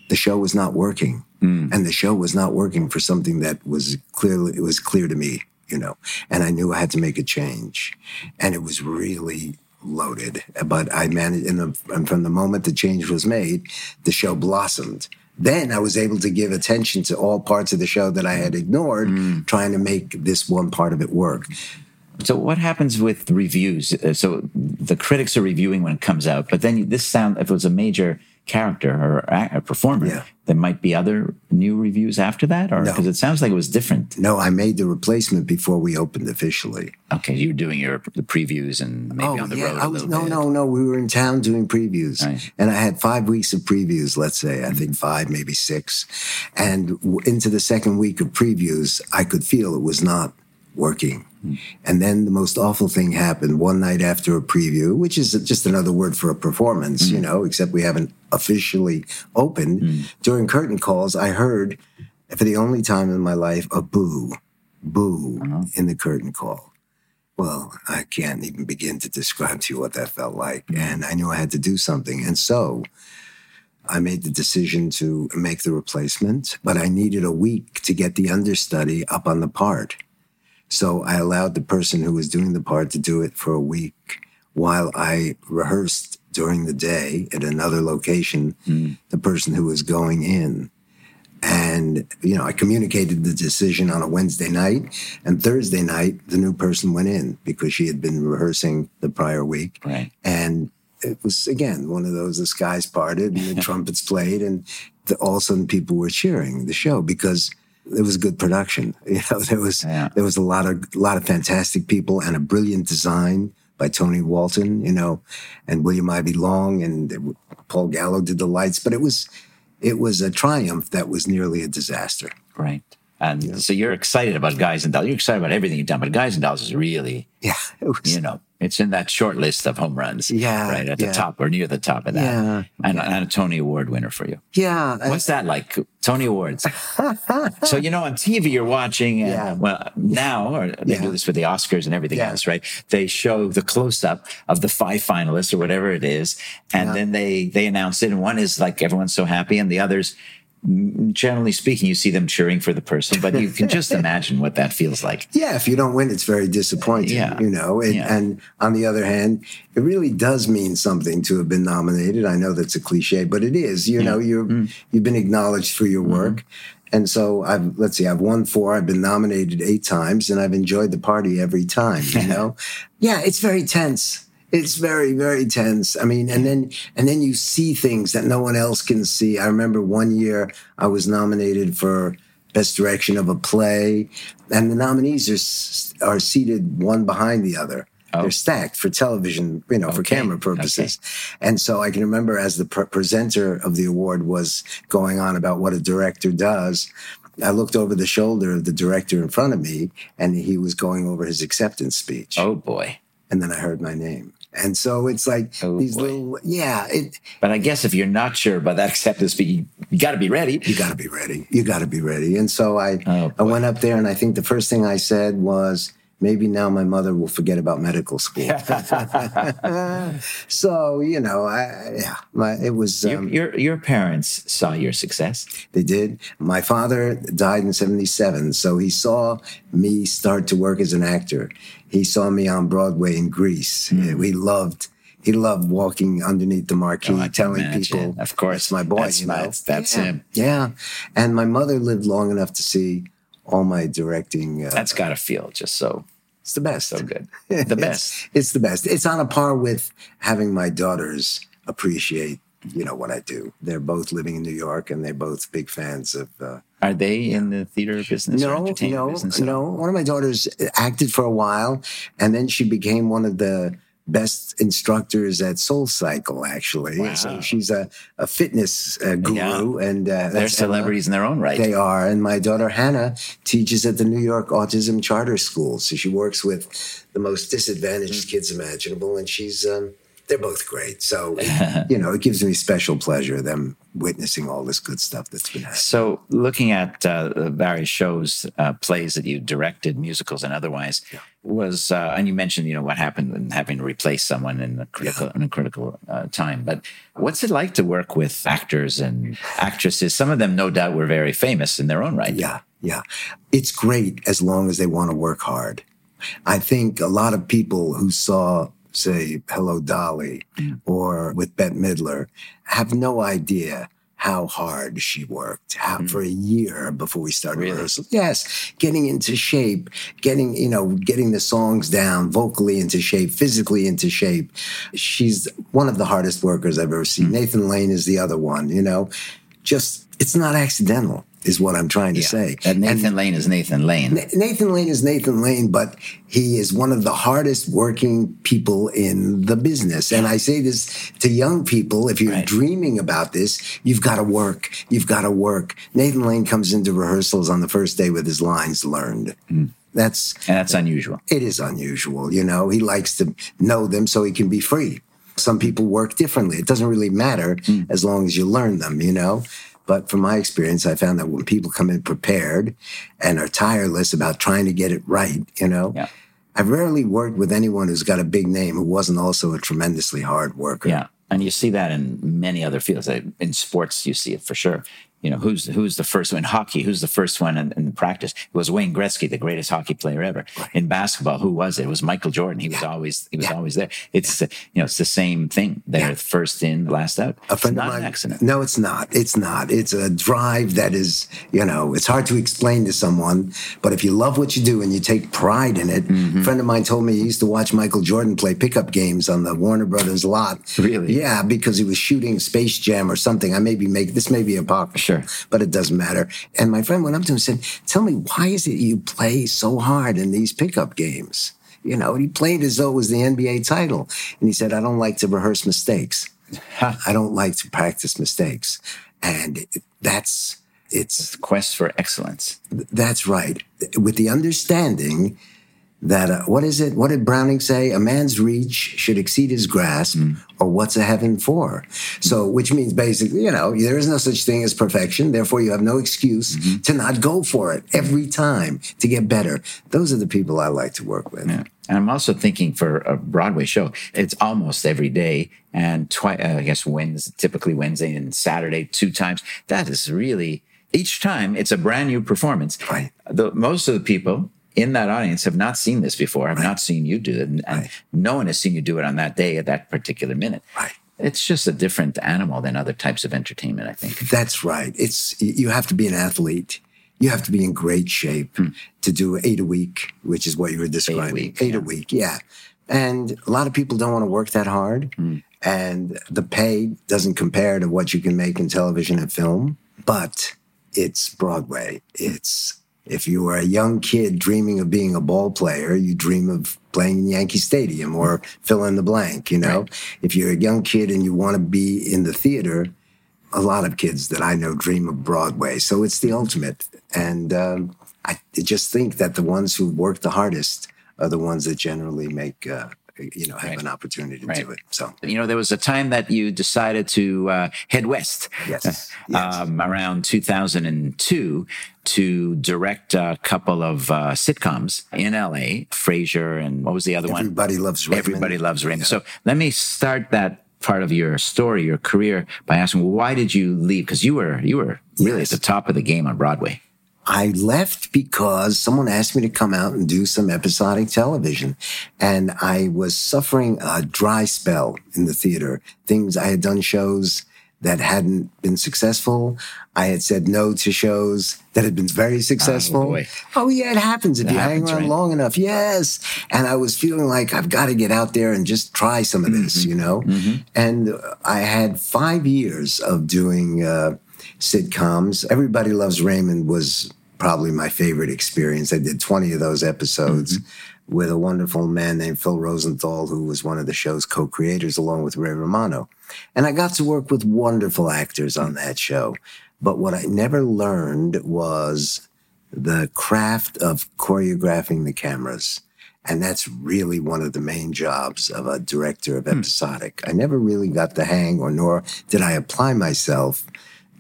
S2: the show was not working.
S1: Hmm.
S2: And the show was not working for something that was clearly it was clear to me, you know. And I knew I had to make a change. And it was really loaded. But I managed and the- and from the moment the change was made, the show blossomed. Then I was able to give attention to all parts of the show that I had ignored,
S1: Hmm.
S2: trying to make this one part of it work.
S1: So what happens with reviews? Uh, So the critics are reviewing when it comes out, but then this sound if it was a major character or a, performer,
S2: Yeah.
S1: there might be other new reviews after that, or
S2: No.
S1: because it sounds like it was different.
S2: No, I made the replacement before we opened officially.
S1: Okay, you were doing your the previews and maybe oh, on the road a
S2: Oh, I was,
S1: little
S2: no,
S1: bit.
S2: no, no. We were in town doing previews,
S1: Right.
S2: and I had five weeks of previews. Let's say, I think mm-hmm. five, maybe six, and into the second week of previews, I could feel it was not working. And then the most awful thing happened one night after a preview, which is just another word for a performance, you mm. know, except we haven't officially opened. Mm. During curtain calls, I heard, for the only time in my life, a boo, boo uh-huh. in the curtain call. Well, I can't even begin to describe to you what that felt like. Mm. And I knew I had to do something. And so I made the decision to make the replacement, but I needed a week to get the understudy up on the part. So I allowed the person who was doing the part to do it for a week while I rehearsed during the day at another location, hmm. the person who was going in. And, you know, I communicated the decision on a Wednesday night. And Thursday night, the new person went in because she had been rehearsing the prior week.
S1: Right.
S2: And it was, again, one of those, the skies parted and the trumpets played. And the, all of a sudden, people were cheering the show because it was good production. You know, there was,
S1: Yeah.
S2: there was a lot of, a lot of fantastic people and a brilliant design by Tony Walton, you know, and William Ivey Long and Paul Gallo did the lights. But it was, it was a triumph that was nearly a disaster.
S1: Right. And so you're excited about Guys and Dolls. You're excited about everything you've done, but Guys and Dolls is really,
S2: Yeah, it was.
S1: you know, it's in that short list of home runs.
S2: Yeah,
S1: Right at the
S2: yeah.
S1: top or near the top of that.
S2: Yeah,
S1: And, and a Tony Award winner for you.
S2: yeah,
S1: What's that like? Tony Awards. so you know, on TV you're watching. And,
S2: Yeah.
S1: Well, now or they
S2: Yeah.
S1: do this with the Oscars and everything
S2: Yeah.
S1: else, right? They show the close up of the five finalists or whatever it is, and then they they announce it. And one is like everyone's so happy, and the others. Generally speaking, you see them cheering for the person, but you can just imagine what that feels like.
S2: Yeah, if you don't win, it's very disappointing.
S1: Yeah.
S2: You know, and,
S1: Yeah.
S2: and on the other hand, it really does mean something to have been nominated. I know that's a cliche, but it is. You know, you're
S1: Mm.
S2: you've been acknowledged for your
S1: Mm-hmm.
S2: work. And so I've let's see, I've won four, I've been nominated eight times, and I've enjoyed the party every time, you know? yeah, it's very tense. It's very, very tense. I mean, and then and then you see things that no one else can see. I remember one year I was nominated for best direction of a play, and the nominees are are seated one behind the other. Oh. They're stacked for television, you know, for camera purposes. And so I can remember as the pre- presenter of the award was going on about what a director does. I looked over the shoulder of the director in front of me, and he was going over his acceptance speech.
S1: Oh boy!
S2: And then I heard my name. And so it's like
S1: Oh,
S2: these
S1: boy.
S2: little, yeah, it,
S1: But I guess if you're not sure about that acceptance, you, you got to be ready.
S2: you got to be ready. You got to be ready. And so I,
S1: Oh,
S2: I went up there, and I think the first thing I said was, maybe now my mother will forget about medical school. so you know, I, yeah, my, it was.
S1: Your,
S2: Um,
S1: your your parents saw your success.
S2: they did. My father died in '77, so he saw me start to work as an actor. He saw me on Broadway in Grease. We loved. He loved walking underneath the marquee.
S1: Oh,
S2: telling
S1: imagine.
S2: people,
S1: Of course.
S2: that's my boy."
S1: That's
S2: you know?
S1: that's- that's
S2: yeah.
S1: him.
S2: Yeah, and my mother lived long enough to see all my directing. Uh,
S1: That's got to feel just so
S2: it's the best.
S1: so good. The best.
S2: It's, it's the best. It's on a par with having my daughters appreciate, you know, what I do. They're both living in New York, and they're both big fans of. Uh,
S1: Are they in the theater business
S2: no, no,
S1: business?
S2: no. One of my daughters acted for a while, and then she became one of the best instructors at Soul Cycle, actually.
S1: Wow.
S2: So she's a, a fitness uh, guru, and uh,
S1: They're
S2: that's Emma.
S1: celebrities in their own right.
S2: They are. And my daughter Hannah teaches at the New York Autism Charter School. So she works with the most disadvantaged kids imaginable. And she's, um, they're both great. So, you know, it gives me special pleasure, them witnessing all this good stuff that's been happening.
S1: So, looking at uh, various shows, uh, plays that you directed, musicals and otherwise, was uh, and you mentioned you know what happened and having to replace someone in a critical in a critical uh, time. But what's it like to work with actors and actresses? Some of them, no doubt, were very famous in their own right.
S2: Yeah, yeah. It's great as long as they want to work hard. I think a lot of people who saw, say, Hello Dolly or with Bette Midler have no idea how hard she worked how, mm-hmm. for a year before we started
S1: Really?
S2: rehearsal. Yes, getting into shape, getting, you know, getting the songs down, vocally into shape, physically into shape. She's one of the hardest workers I've ever seen. Mm-hmm. Nathan Lane is the other one, you know. Just it's not accidental, is what I'm trying to say.
S1: And Nathan Lane is Nathan Lane.
S2: Nathan Lane is Nathan Lane, but he is one of the hardest working people in the business. And I say this to young people if you're
S1: Right.
S2: dreaming about this, you've got to work. You've got to work. Nathan Lane comes into rehearsals on the first day with his lines learned. Hmm. That's
S1: and that's unusual.
S2: it is unusual. You know, he likes to know them so he can be free. Some people work differently. It doesn't really matter hmm. as long as you learn them, you know? But from my experience, I found that when people come in prepared and are tireless about trying to get it right, you know,
S1: Yeah.
S2: I've rarely worked with anyone who's got a big name who wasn't also a tremendously hard worker.
S1: Yeah, and you see that in many other fields. In sports, you see it for sure. You know, who's who's the first one in hockey? Who's the first one in, in practice? It was Wayne Gretzky, the greatest hockey player ever. In basketball, who was it? It was Michael Jordan. He was always he was always there. It's uh, you know, it's the same thing. They're first in, last out.
S2: A
S1: It's
S2: friend
S1: not
S2: of mine.
S1: an accident.
S2: No, it's not. It's not. It's a drive that is, you know, it's hard to explain to someone. But if you love what you do and you take pride in it,
S1: Mm-hmm.
S2: a friend of mine told me he used to watch Michael Jordan play pickup games on the Warner Brothers lot.
S1: Really?
S2: Yeah, because he was shooting Space Jam or something. I may be make this may be apocryphal,
S1: Sure.
S2: but it doesn't matter. And my friend went up to him and said, "Tell me why is it you play so hard in these pickup games?" You know, he played as though it was the NBA title. And he said, I don't like to rehearse mistakes. I don't like to practice mistakes. And that's, it's,
S1: Quest for excellence.
S2: that's right. With the understanding that, uh, what is it? What did Browning say? A man's reach should exceed his grasp, or what's a heaven for? So, which means basically, you know, there is no such thing as perfection. Therefore, you have no excuse to not go for it every time to get better. Those are the people I like to work with.
S1: Yeah. And I'm also thinking for a Broadway show, it's almost every day and twice, uh, I guess Wednesday, typically Wednesday and Saturday, two times. That is really, each time it's a brand new performance.
S2: Right.
S1: The, most of the people in that audience have not seen this before, I've not seen you do it. And,
S2: Right.
S1: no one has seen you do it on that day at that particular minute.
S2: Right.
S1: It's just a different animal than other types of entertainment, I think.
S2: That's right. It's you have to be an athlete. You have to be in great shape hmm. to do eight a week, which is what you were describing.
S1: week,
S2: Eight
S1: yeah.
S2: a week, yeah. And a lot of people don't want to work that hard, hmm. and the pay doesn't compare to what you can make in television and film. But it's Broadway. It's if you are a young kid dreaming of being a ball player, you dream of playing in Yankee Stadium or fill in the blank. You know, if you're a young kid and you want to be in the theater, a lot of kids that I know dream of Broadway. So it's the ultimate. And um, I just think that the ones who work the hardest are the ones that generally make, uh, you know, have
S1: Right.
S2: an opportunity to
S1: Right.
S2: do it. So
S1: You know, there was a time that you decided to uh, head west.
S2: Yes, yes.
S1: Um, around 2002 to direct a couple of uh, sitcoms in LA, Frasier and what was the other one?
S2: everybody loves Raymond.
S1: Everybody loves Raymond. So let me start that part of your story, your career, by asking, well, why did you leave? Because you were you were really
S2: Yes.
S1: at the top of the game on Broadway.
S2: I left because someone asked me to come out and do some episodic television. And I was suffering a dry spell in the theater. Things I had done shows that hadn't been successful. I had said no to shows that had been very successful.
S1: boy.
S2: Oh, yeah, it happens if
S1: It
S2: you
S1: happens,
S2: hang around
S1: right?
S2: long enough. Yes. And I was feeling like I've got to get out there and just try some of this,
S1: Mm-hmm.
S2: you know? And uh, I had five years of doing uh, sitcoms. Everybody Loves Raymond was probably my favorite experience. I did 20 of those episodes. with a wonderful man named Phil Rosenthal, who was one of the show's co creators, along with Ray Romano. And I got to work with wonderful actors on that show. But what I never learned was the craft of choreographing the cameras. And that's really one of the main jobs of a director of
S1: Hmm.
S2: episodic. I never really got the hang, or nor did I apply myself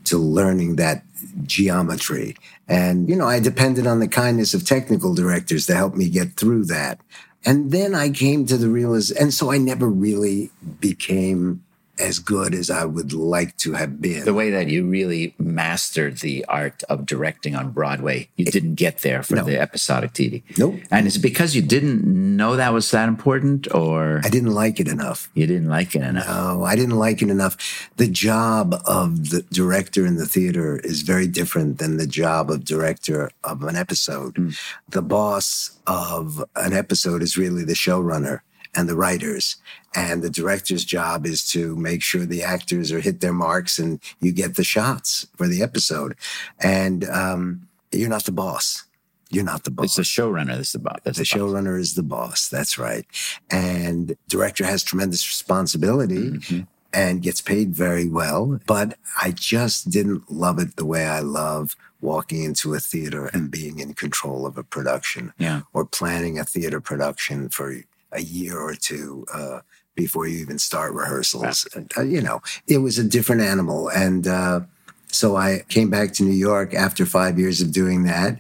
S2: to learning that geometry. And, you know, I depended on the kindness of technical directors to help me get through that. And then I came to the realization, and so I never really became as good as I would like to have been.
S1: The way that you really mastered the art of directing on Broadway, you didn't get there for
S2: No.
S1: the episodic TV.
S2: Nope.
S1: And is it because you didn't know that was that important or
S2: I didn't like it enough.
S1: you didn't like it enough?
S2: No, I didn't like it enough. The job of the director in the theater is very different than the job of director of an episode. Hmm. The boss of an episode is really the showrunner and the writers. And the director's job is to make sure the actors are hit their marks and you get the shots for the episode. And um, you're not the boss. You're not the boss.
S1: It's the showrunner that's the boss. That's
S2: The
S1: the boss.
S2: showrunner is the boss. That's right. And director has tremendous responsibility
S1: Mm-hmm.
S2: and gets paid very well. But I just didn't love it the way I love walking into a theater and being in control of a production
S1: Yeah.
S2: or planning a theater production for a year or two uh, before you even start rehearsals. Uh, you know, it was a different animal. And uh, so I came back to New York after five years of doing that,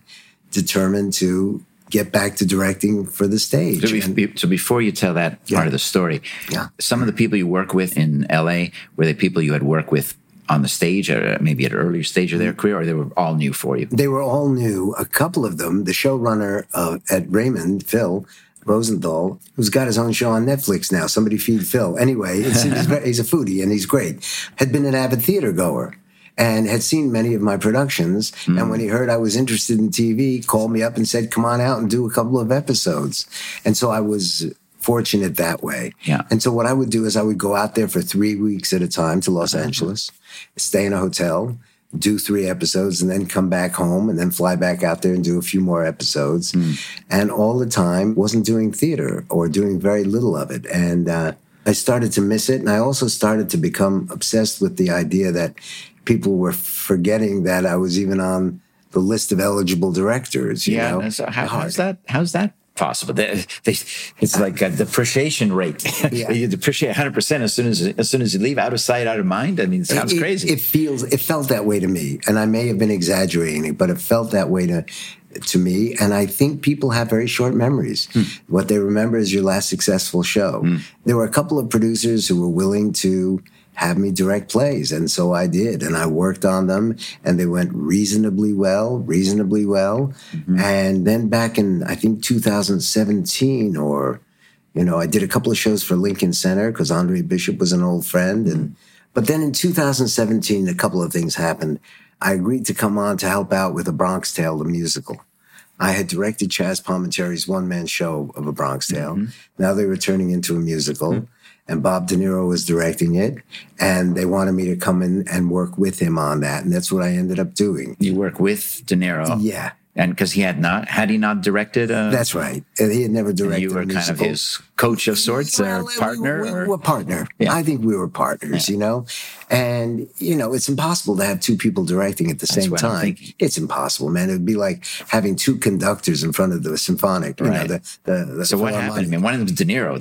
S2: determined to get back to directing for the stage.
S1: So, be-
S2: And-
S1: be- so before you tell that
S2: Yeah.
S1: part of the story,
S2: Yeah.
S1: some of the people you work with in LA were they people you had worked with on the stage or maybe at an earlier stage of their
S2: Mm.
S1: career, or they were all new for you?
S2: they were all new. A couple of them, the showrunner uh, at Raymond, Phil Rosenthal, who's got his own show on Netflix now. Somebody feed Phil. Anyway, it's, he's, he's a foodie and he's great. Had been an avid theater goer and had seen many of my productions. And hmm. when he heard I was interested in TV, called me up and said, "Come on out and do a couple of episodes." And so I was fortunate that way.
S1: Yeah.
S2: And so what I would do is I would go out there for three weeks at a time to Los Angeles, stay in a hotel, do three episodes, and then come back home and then fly back out there and do a few more episodes. And all the time wasn't doing theater or doing very little of it. And uh, I started to miss it. And I also started to become obsessed with the idea that people were forgetting that I was even on the list of eligible directors. You
S1: yeah.
S2: know?
S1: so how, how's that? How's that possible? They, they, it's like a depreciation rate.
S2: Yeah.
S1: you depreciate 100 percent as soon as as soon as you leave, out of sight, out of mind. I mean, it sounds
S2: it,
S1: crazy.
S2: It feels it felt that way to me, and I may have been exaggerating, it, but it felt that way to to me. And I think people have very short memories.
S1: Hmm.
S2: What they remember is your last successful show. There were a couple of producers who were willing to have me direct plays, and so I did, and I worked on them, and they went reasonably well, reasonably well.
S1: Mm-hmm.
S2: And then back in I think 2017 or you know, I did a couple of shows for Lincoln Center because Andre Bishop was an old friend. And mm-hmm. but then in 2017, a couple of things happened. I agreed to come on to help out with A Bronx Tale, the musical. I had directed Chaz Palminteri's one-man show of A Bronx Tale. Mm-hmm. Now they were turning into a musical, mm-hmm. And Bob De Niro was directing it, and they wanted me to come in and work with him on that, and that's what I ended up doing.
S1: you work with De Niro,
S2: Yeah,
S1: and because he had not had he not directed, uh,
S2: that's right. And he had never directed
S1: you were
S2: a
S1: kind of his coach of sorts or partner.
S2: We, we were partner.
S1: Yeah.
S2: I think we were partners, you know? And, you know, it's impossible to have two people directing at the same time. It's impossible, man. It would be like having two conductors in front of the symphonic, you
S1: Right.
S2: know, the, the, the
S1: so what happened? I mean, one of them was De Niro.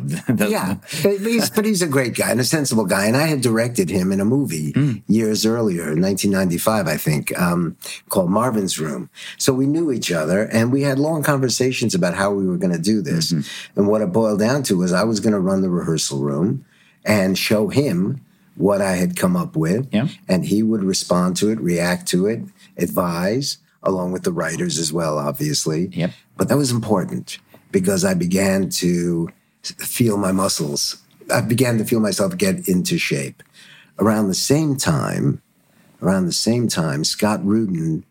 S2: Yeah, but he's, but he's a great guy and a sensible guy. And I had directed him in a movie
S1: Hmm.
S2: years earlier, 1995, I think, um, called Marvin's Room. So we knew each other and we had long conversations about how we were going to do this.
S1: Mm-hmm.
S2: And what it boiled down to was I was going to run the rehearsal room and show him what I had come up with.
S1: Yeah.
S2: And he would respond to it, react to it, advise, along with the writers as well, obviously.
S1: Yep.
S2: But that was important because I began to feel my muscles. I began to feel myself get into shape. Around the same time, around the same time, Scott Rudin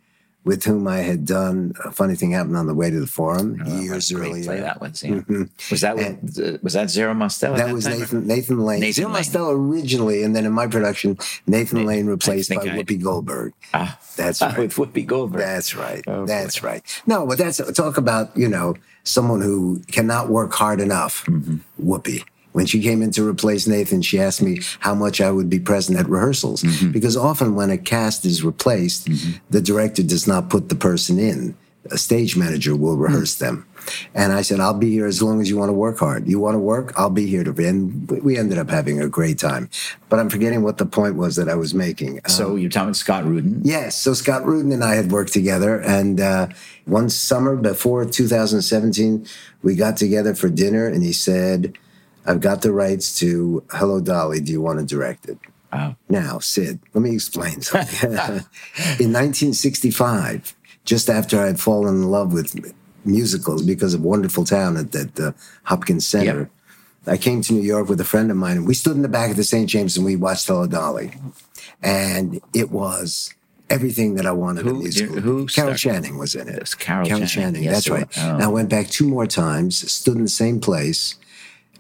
S2: with whom I had done a funny thing happened on the way to the forum
S1: Oh,
S2: years earlier.
S1: Play that was. Yeah.
S2: Mhm.
S1: Was that uh, was that Zero Mostel? at
S2: That was? Nathan Nathan Lane.
S1: Nathan
S2: Zero
S1: Lane.
S2: Originally, and then in my production, Nathan Lane replaced by
S1: I-
S2: Whoopi Goldberg.
S1: Ah,
S2: That's right.
S1: with Whoopi Goldberg.
S2: That's right.
S1: Oh,
S2: that's right. No, but that's talk about you know someone who cannot work hard enough.
S1: Mm-hmm.
S2: Whoopi. When she came in to replace Nathan, she asked me how much I would be present at rehearsals
S1: Mm-hmm.
S2: because often when a cast is replaced, the director does not put the person in. A stage manager will rehearse them. And I said, I'll be here as long as you want to work hard. You want to work? I'll be here to. be. And we- ended up having a great time. But I'm forgetting what the point was that I was making. Um,
S1: So you're talking about Scott Rudin.
S2: Yes. So Scott Rudin and I had worked together. And uh, one summer before 2017, we got together for dinner and he said, I've got the rights to Hello Dolly. Do you want to direct it?
S1: Wow.
S2: Now, Syd, let me explain something. in 1965, just after I had fallen in love with musicals because of Wonderful Town at, at the uh, Hopkins Center,
S1: Yep.
S2: I came to New York with a friend of mine, and we stood in the back of the St. James and we watched Hello Dolly. And it was everything that I wanted in
S1: Who-
S2: a musical.
S1: who
S2: Carol? Channing was in it.
S1: was Carol Channing. Yes,
S2: that's right.
S1: Oh.
S2: And I went back two more times, stood in the same place,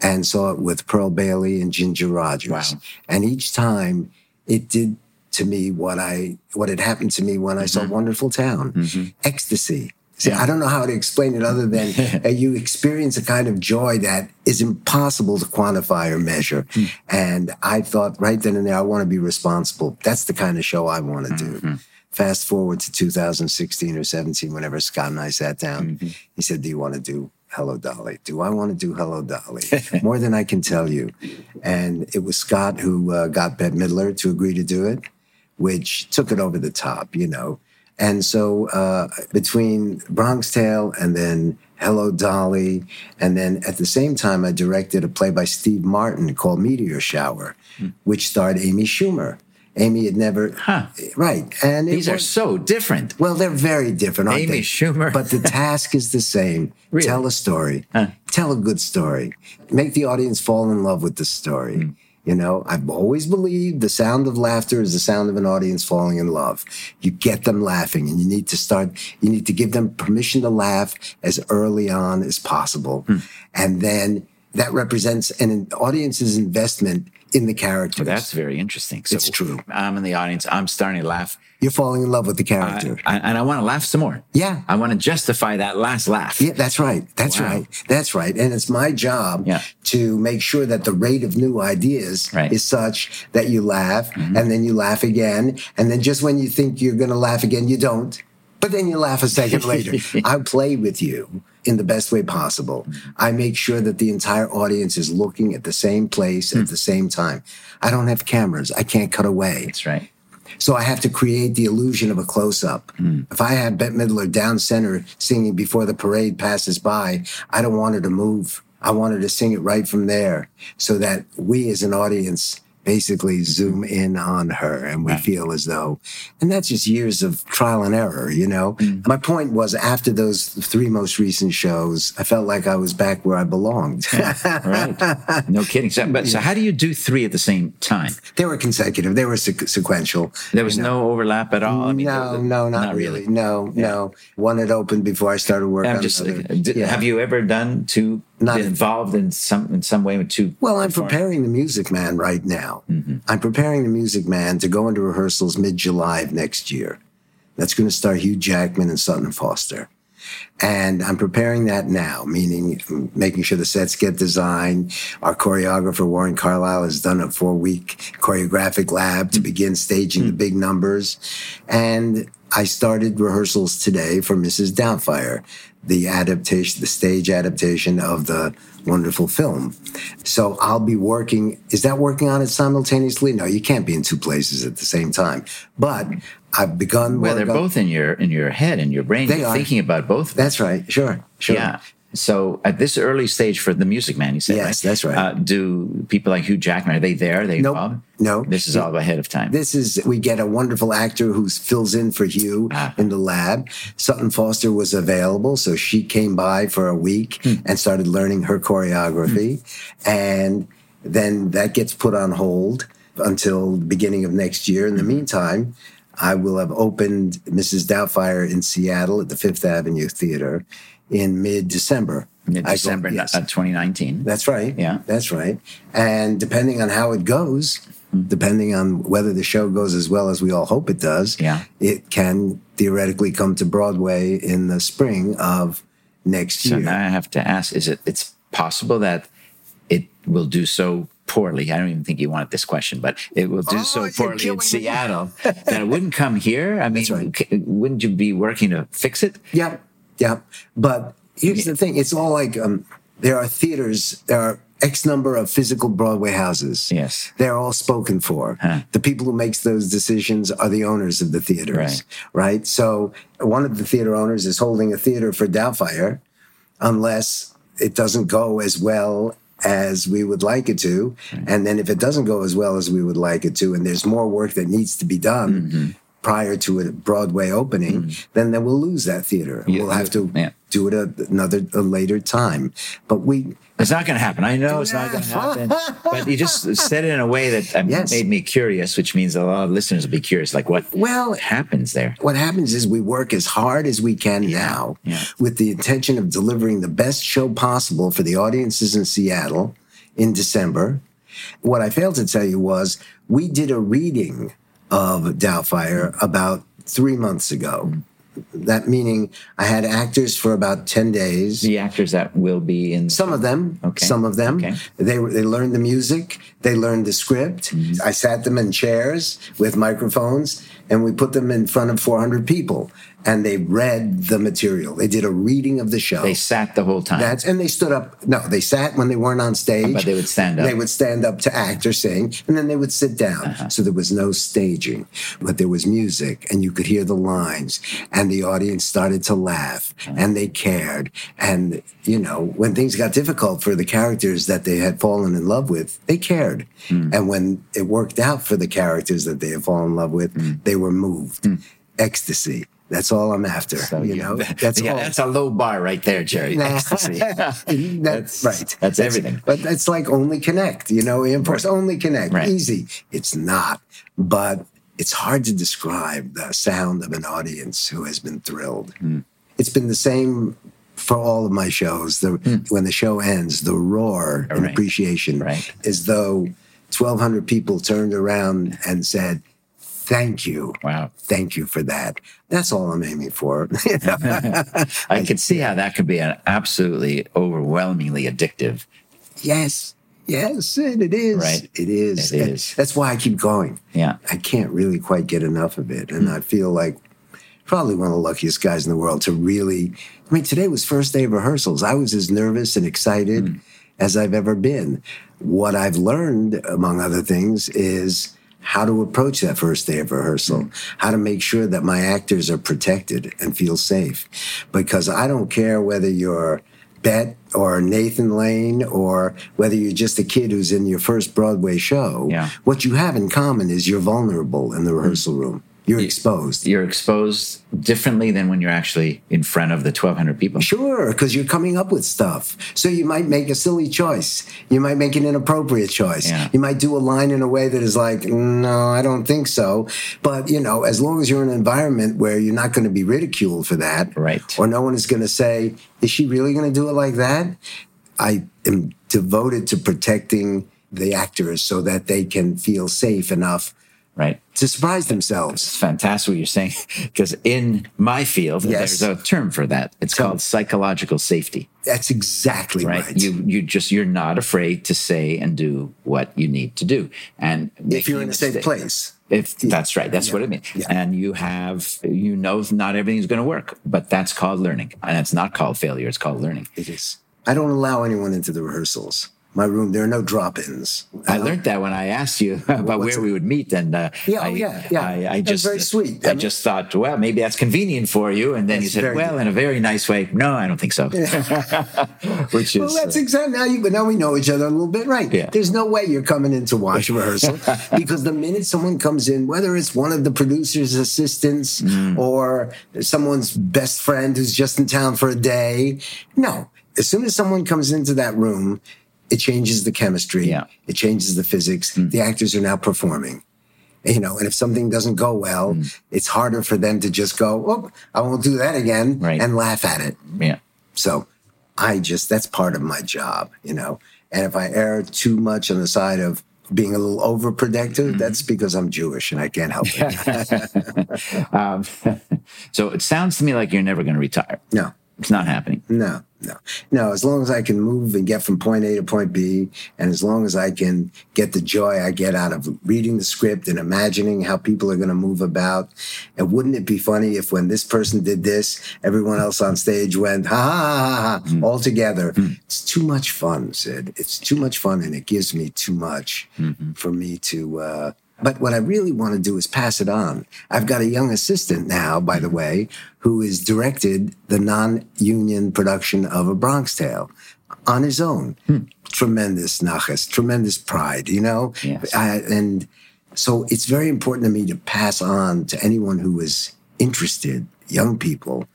S2: and saw it with Pearl Bailey and Ginger Rogers.
S1: Wow.
S2: And each time it did to me what I what had happened to me when I saw Wonderful Town. Ecstasy. See,
S1: Mm-hmm. Yeah.
S2: I don't know how to explain it other than uh, you experience a kind of joy that is impossible to quantify or measure.
S1: Hmm.
S2: And I thought right then and there, I want to be responsible. That's the kind of show I want to do.
S1: Mm-hmm.
S2: Fast forward to 2016 or 17, whenever Scott and I sat down,
S1: Mm-hmm.
S2: he said, Do you want to do Hello Dolly? Do I want to do Hello Dolly? More than I can tell you. And it was Scott who uh, got Bette Midler to agree to do it, which took it over the top, you know. And so uh, between Bronx Tale and then Hello Dolly, and then at the same time, I directed a play by Steve Martin called Meteor Shower, which starred Amy Schumer. Amy had never,
S1: Huh.
S2: right? And
S1: These are so different.
S2: well, they're very different, aren't
S1: Amy
S2: they?
S1: Schumer.
S2: But the task is the same.
S1: Really?
S2: Tell a story. Tell a good story. Make the audience fall in love with the story.
S1: Hmm.
S2: You know, I've always believed the sound of laughter is the sound of an audience falling in love. You get them laughing and you need to start, you need to give them permission to laugh as early on as possible.
S1: Hmm.
S2: And then that represents an audience's investment in the characters.
S1: That's very interesting. So
S2: It's true.
S1: I'm in the audience. I'm starting to laugh.
S2: You're falling in love with the character.
S1: I, and I want to laugh some more.
S2: Yeah.
S1: I want to justify that last laugh.
S2: Yeah, that's right. That's
S1: Wow.
S2: right. That's right. And it's my job
S1: Yeah.
S2: to make sure that the rate of new ideas
S1: Right. Mm-hmm.
S2: is such that you laugh and then you laugh again. And then just when you think you're going to laugh again, you don't. But then you laugh a second later. I play with you in the best way possible. I make sure that the entire audience is looking at the same place
S1: Hmm.
S2: at the same time. I don't have cameras. I can't cut away.
S1: That's right.
S2: So I have to create the illusion of a close up. If I have Bette Midler down center singing before the parade passes by, I don't want her to move. I want her to sing it right from there so that we as an audience basically zoom in on her and we feel as though, and that's just years of trial and error, you know? Mm. My point was after those three most recent shows, I felt like I was back where I belonged.
S1: Right. No kidding. So, but so how do you do three at the same time?
S2: they were consecutive, they were sequ- sequential.
S1: There was no overlap at all. I mean,
S2: no,
S1: the-
S2: no, not, really. No, no. One had opened before I started working
S1: just.
S2: another.
S1: Uh, d-
S2: Yeah.
S1: Have you ever done two?
S2: Not-
S1: involved in some in some way with two?
S2: Well, I'm
S1: perform-
S2: preparing the Music Man right now.
S1: Mm-hmm.
S2: I'm preparing the Music Man to go into rehearsals mid July of next year. That's going to star Hugh Jackman and Sutton Foster. And I'm preparing that now, meaning making sure the sets get designed. Our choreographer, Warren Carlyle, has done a four week choreographic lab to begin staging the big numbers. And I started rehearsals today for Mrs. Doubtfire, the adaptation, the stage adaptation of the wonderful film. So I'll be working. Is that working on it simultaneously? No, you can't be in two places at the same time. But I've begun.
S1: Well, they're
S2: on-
S1: both in your in your head in your brain.
S2: They are.
S1: thinking about both.
S2: That's right. Sure. Sure.
S1: Yeah. So at this early stage for the Music Man, you said,
S2: Yes,
S1: right?
S2: that's right.
S1: Uh, do people like Hugh Jackman are they there? Are they
S2: Nope.
S1: involved?
S2: No.
S1: This is all ahead of time.
S2: This is we get a wonderful actor who fills in for Hugh
S1: Ah.
S2: in the lab. Sutton Foster was available, so she came by for a week
S1: Hmm.
S2: and started learning her choreography, and then that gets put on hold until the beginning of next year. In the
S1: Hmm.
S2: meantime. I will have opened Mrs. Doubtfire in Seattle at the Fifth Avenue Theater in mid December.
S1: Mid December
S2: yes.
S1: uh, 2019.
S2: That's right.
S1: Yeah.
S2: That's right. And depending on how it goes, depending on whether the show goes as well as we all hope it does,
S1: Yeah.
S2: it can theoretically come to Broadway in the spring of next
S1: So
S2: year.
S1: now I have to ask: Is it? It's possible that it will do so poorly. I don't even think you wanted this question, but it will do
S2: Oh,
S1: so poorly in. Seattle that it wouldn't come here. I mean,
S2: right.
S1: wouldn't you be working to fix it?
S2: Yep, yep. But here's the thing: it's all like um, there are theaters, there are X number of physical Broadway houses.
S1: Yes.
S2: they're all spoken for.
S1: Huh.
S2: The people who makes those decisions are the owners of the theaters,
S1: Right.
S2: right? So one of the theater owners is holding a theater for Doubtfire, unless it doesn't go as well as we would like it to. And then if it doesn't go as well as we would like it to, and there's more work that needs to be done
S1: Mm-hmm.
S2: Prior to a Broadway opening, then then we'll lose that theater.
S1: Yeah,
S2: we'll have to
S1: yeah.
S2: do it a, another a later time. But we
S1: It's not going to happen. I know it's not going to happen. But you just said it in a way that um,
S2: Yes.
S1: made me curious, which means a lot of listeners will be curious. Like, what
S2: well
S1: happens there?
S2: what happens is we work as hard as we can now
S1: yeah.
S2: with the intention of delivering the best show possible for the audiences in Seattle in December. What I failed to tell you was we did a reading of Doubtfire about three months ago. That meaning I had actors for about 10 days.
S1: The actors that will be in
S2: Some of them,
S1: Okay.
S2: some of them,
S1: Okay.
S2: they were- they learned the music, they learned the script.
S1: Mm-hmm.
S2: I sat them in chairs with microphones, and we put them in front of 400 people, and they read the material. They did a reading of the show.
S1: they sat the whole time.
S2: That's and they stood up. No, they sat when they weren't on stage.
S1: But they would stand up.
S2: They would stand up to act or sing, and then they would sit down.
S1: Uh-huh.
S2: So there was no staging, but there was music, and you could hear the lines, and the audience started to laugh,
S1: Uh-huh.
S2: and they cared. And you know, when things got difficult for the characters that they had fallen in love with, they cared.
S1: Hmm.
S2: And when it worked out for the characters that they had fallen in love with,
S1: Hmm.
S2: they were moved. Ecstasy. That's all I'm after.
S1: So
S2: you know,
S1: that's, yeah,
S2: all.
S1: that's a low bar right there, Jerry.
S2: Nah.
S1: Ecstasy.
S2: that's, right.
S1: That's everything.
S2: But it's like only connect, you know, Impulse, only connect.
S1: Right.
S2: Easy. It's not. But it's hard to describe the sound of an audience who has been thrilled.
S1: Hmm.
S2: It's been the same for all of my shows. The when the show ends, the roar and.
S1: Right.
S2: appreciation
S1: Right.
S2: is though twelve hundred people turned around and said, Thank you.
S1: Wow.
S2: Thank you for that. That's all I'm aiming for.
S1: I could see how that could be an absolutely overwhelmingly addictive.
S2: Yes, yes, and it is.
S1: Right.
S2: It is.
S1: It is.
S2: That's why I keep going.
S1: Yeah.
S2: I can't really quite get enough of it. And hmm. I feel like probably one of the luckiest guys in the world to really. I mean, today was first day of rehearsals. I was as nervous and excited hmm. as I've ever been. What I've learned, among other things, is how to approach that first day of rehearsal, mm-hmm. how to make sure that my actors are protected and feel safe. Because I don't care whether you're Bette or Nathan Lane or whether you're just a kid who's in your first Broadway show.
S1: Yeah.
S2: What you have in common is you're vulnerable in the mm-hmm. rehearsal room. You're exposed.
S1: You're exposed differently than when you're actually in front of the 1,200 people.
S2: Sure, because you're coming up with stuff. So you might make a silly choice. You might make an inappropriate choice.
S1: Yeah.
S2: You might do a line in a way that is like, no, I don't think so. But, you know, as long as you're in an environment where you're not going to be ridiculed for that,
S1: Right.
S2: or no one is going to say, is she really going to do it like that? I am devoted to protecting the actors so that they can feel safe enough
S1: Right.
S2: to surprise themselves.
S1: It's fantastic what you're saying because in my field,
S2: Yes.
S1: there's a term for that. It's
S2: Tell
S1: called
S2: me.
S1: psychological safety.
S2: That's exactly
S1: Right.
S2: right.
S1: You you just you're not afraid to say and do what you need to do. And
S2: if you're in a safe place.
S1: If that's right, that's what it means.
S2: Yeah.
S1: And you have you know not everything's going to work, but that's called learning, and it's not called failure. It's called learning.
S2: It is. I don't allow anyone into the rehearsals. My room, there are no drop-ins.
S1: I learned that when I asked you about
S2: What's
S1: where we would meet, and uh,
S2: Yeah, oh,
S1: I,
S2: yeah, yeah.
S1: I, I just
S2: very sweet.
S1: I,
S2: I mean-
S1: just thought, well, maybe that's convenient for you, and then you said, well, in a very nice way. No, I don't think so. Which is
S2: Well, that's
S1: uh,
S2: exactly now. You, but now we know each other a little bit, right?
S1: Yeah.
S2: There's no way you're coming in to watch a rehearsal because the minute someone comes in, whether it's one of the producer's assistants
S1: Mm.
S2: or someone's best friend who's just in town for a day, no. As soon as someone comes into that room, it changes the chemistry.
S1: Yeah. Mm.
S2: It changes the physics. The actors are now performing. You know, and if something doesn't go well, mm. it's harder for them to just go, "Oh, I won't do that again,"
S1: right.
S2: and laugh at it.
S1: Yeah.
S2: So, I just that's part of my job, you know. And if I err too much on the side of being a little overprotective, mm-hmm. that's because I'm Jewish and I can't help it.
S1: um, so it sounds to me like you're never going to retire.
S2: No.
S1: It's not happening.
S2: No, no, no. As long as I can move and get from point A to point B, and as long as I can get the joy I get out of reading the script and imagining how people are going to move about, and wouldn't it be funny if when this person did this, everyone else on stage went ha ha ha, ha mm. all together? Mm. It's too much fun, Syd. It's too much fun, and it gives me too much mm-hmm. for me to. Uh, but what I really want to do is pass it on. I've got a young assistant now, by the way, who has directed the non-union production of A Bronx Tale on his own. Hmm. Tremendous nachas, tremendous pride, you know?
S1: Yes.
S2: I, and so it's very important to me to pass on to anyone who is interested, young people,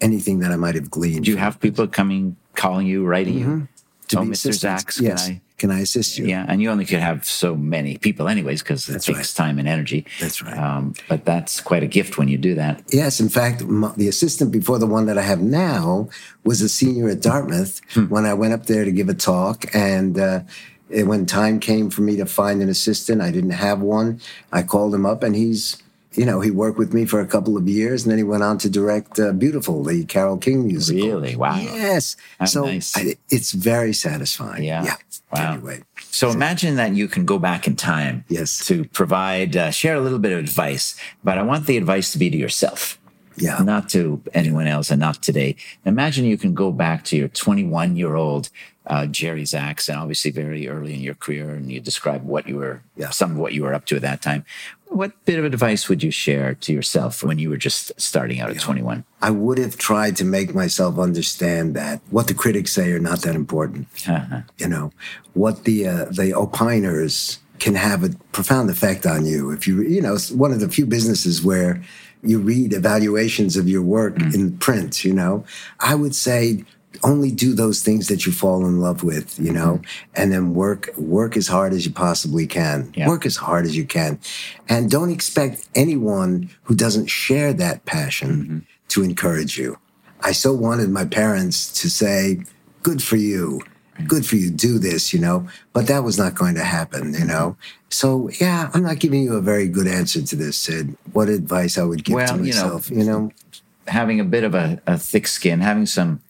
S2: anything that I might have gleaned.
S1: Do you have people coming, calling you, writing mm-hmm. you? To oh, Mr. Zaks,
S2: yes. I can I assist you?
S1: Yeah, and you only could have so many people, anyways, because it takes right. time and energy.
S2: That's right. Um,
S1: but that's quite a gift when you do that.
S2: Yes, in fact, the assistant before the one that I have now was a senior at Dartmouth hmm. when I went up there to give a talk, and. Uh, when time came for me to find an assistant, I didn't have one. I called him up, and he's you know, he worked with me for a couple of years, and then he went on to direct uh, "Beautiful," the Carole King musical.
S1: Really? Wow.
S2: Yes.
S1: That's
S2: so
S1: nice.
S2: I, it's very satisfying.
S1: Yeah.
S2: Yeah.
S1: Wow.
S2: Anyway.
S1: So, so imagine that you can go back in time.
S2: Yes.
S1: To provide, uh, share a little bit of advice, but I want the advice to be to yourself.
S2: Yeah.
S1: Not to anyone else and not today. Imagine you can go back to your 21 year old uh, Jerry Zaks, and obviously very early in your career, and you describe what you were,
S2: yeah.
S1: some of what you were up to at that time. What bit of advice would you share to yourself when you were just starting out at 21?
S2: I would have tried to make myself understand that what the critics say are not that important. Uh-huh. You know, what the uh, the opiners can have a profound effect on you. If you, you know, it's one of the few businesses where you read evaluations of your work mm. in print, you know, I would say only do those things that you fall in love with, you know, mm-hmm. and then work, work as hard as you possibly can.
S1: Yeah.
S2: Work as hard as you can. And don't expect anyone who doesn't share that passion mm-hmm. to encourage you. I so wanted my parents to say, good for you. Good for you. To do this, you know, but that was not going to happen, you know? So yeah, I'm not giving you a very good answer to this, Syd. What advice I would give
S1: well,
S2: to myself, you know, you know?
S1: Having a bit of a, a thick skin, having some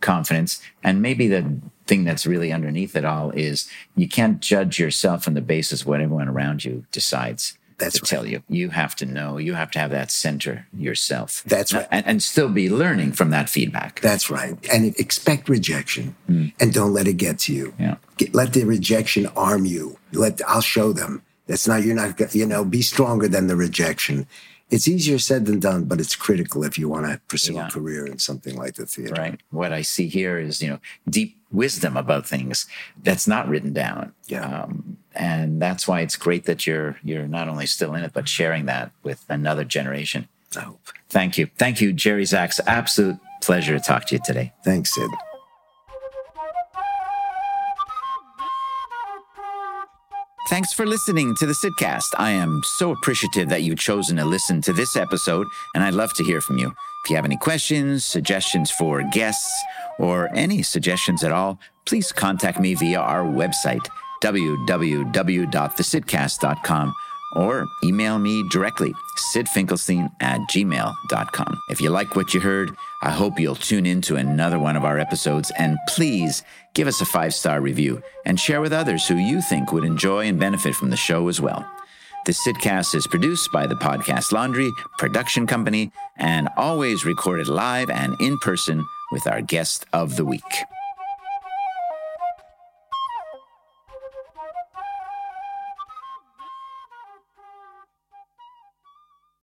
S1: confidence. And maybe the thing that's really underneath it all is you can't judge yourself on the basis of what everyone around you decides
S2: that's
S1: to
S2: right.
S1: tell you. You have to know, you have to have that center yourself.
S2: That's right.
S1: And, and still be learning from that feedback.
S2: That's right. And expect rejection mm. and don't let it get to you.
S1: Yeah.
S2: Get, let the rejection arm you. Let, I'll show them. That's not, you're not, you know, be stronger than the rejection it's easier said than done, but it's critical if you want to pursue yeah. a career in something like the theater.
S1: Right. What I see here is, you know, deep wisdom about things that's not written down.
S2: Yeah. Um,
S1: and that's why it's great that you're you're not only still in it, but sharing that with another generation.
S2: I hope.
S1: Thank you. Thank you, Jerry Zaks. Absolute pleasure to talk to you today.
S2: Thanks, Syd.
S1: Thanks for listening to the Sydcast. I am so appreciative that you've chosen to listen to this episode, and I'd love to hear from you. If you have any questions, suggestions for guests, or any suggestions at all, please contact me via our website, www.thesydcast.com or email me directly, sydfinkelstein at gmail.com. If you like what you heard, I hope you'll tune in to another one of our episodes and please give us a five star review and share with others who you think would enjoy and benefit from the show as well. The Sydcast is produced by the Podcast Laundry production company and always recorded live and in person with our guest of the week.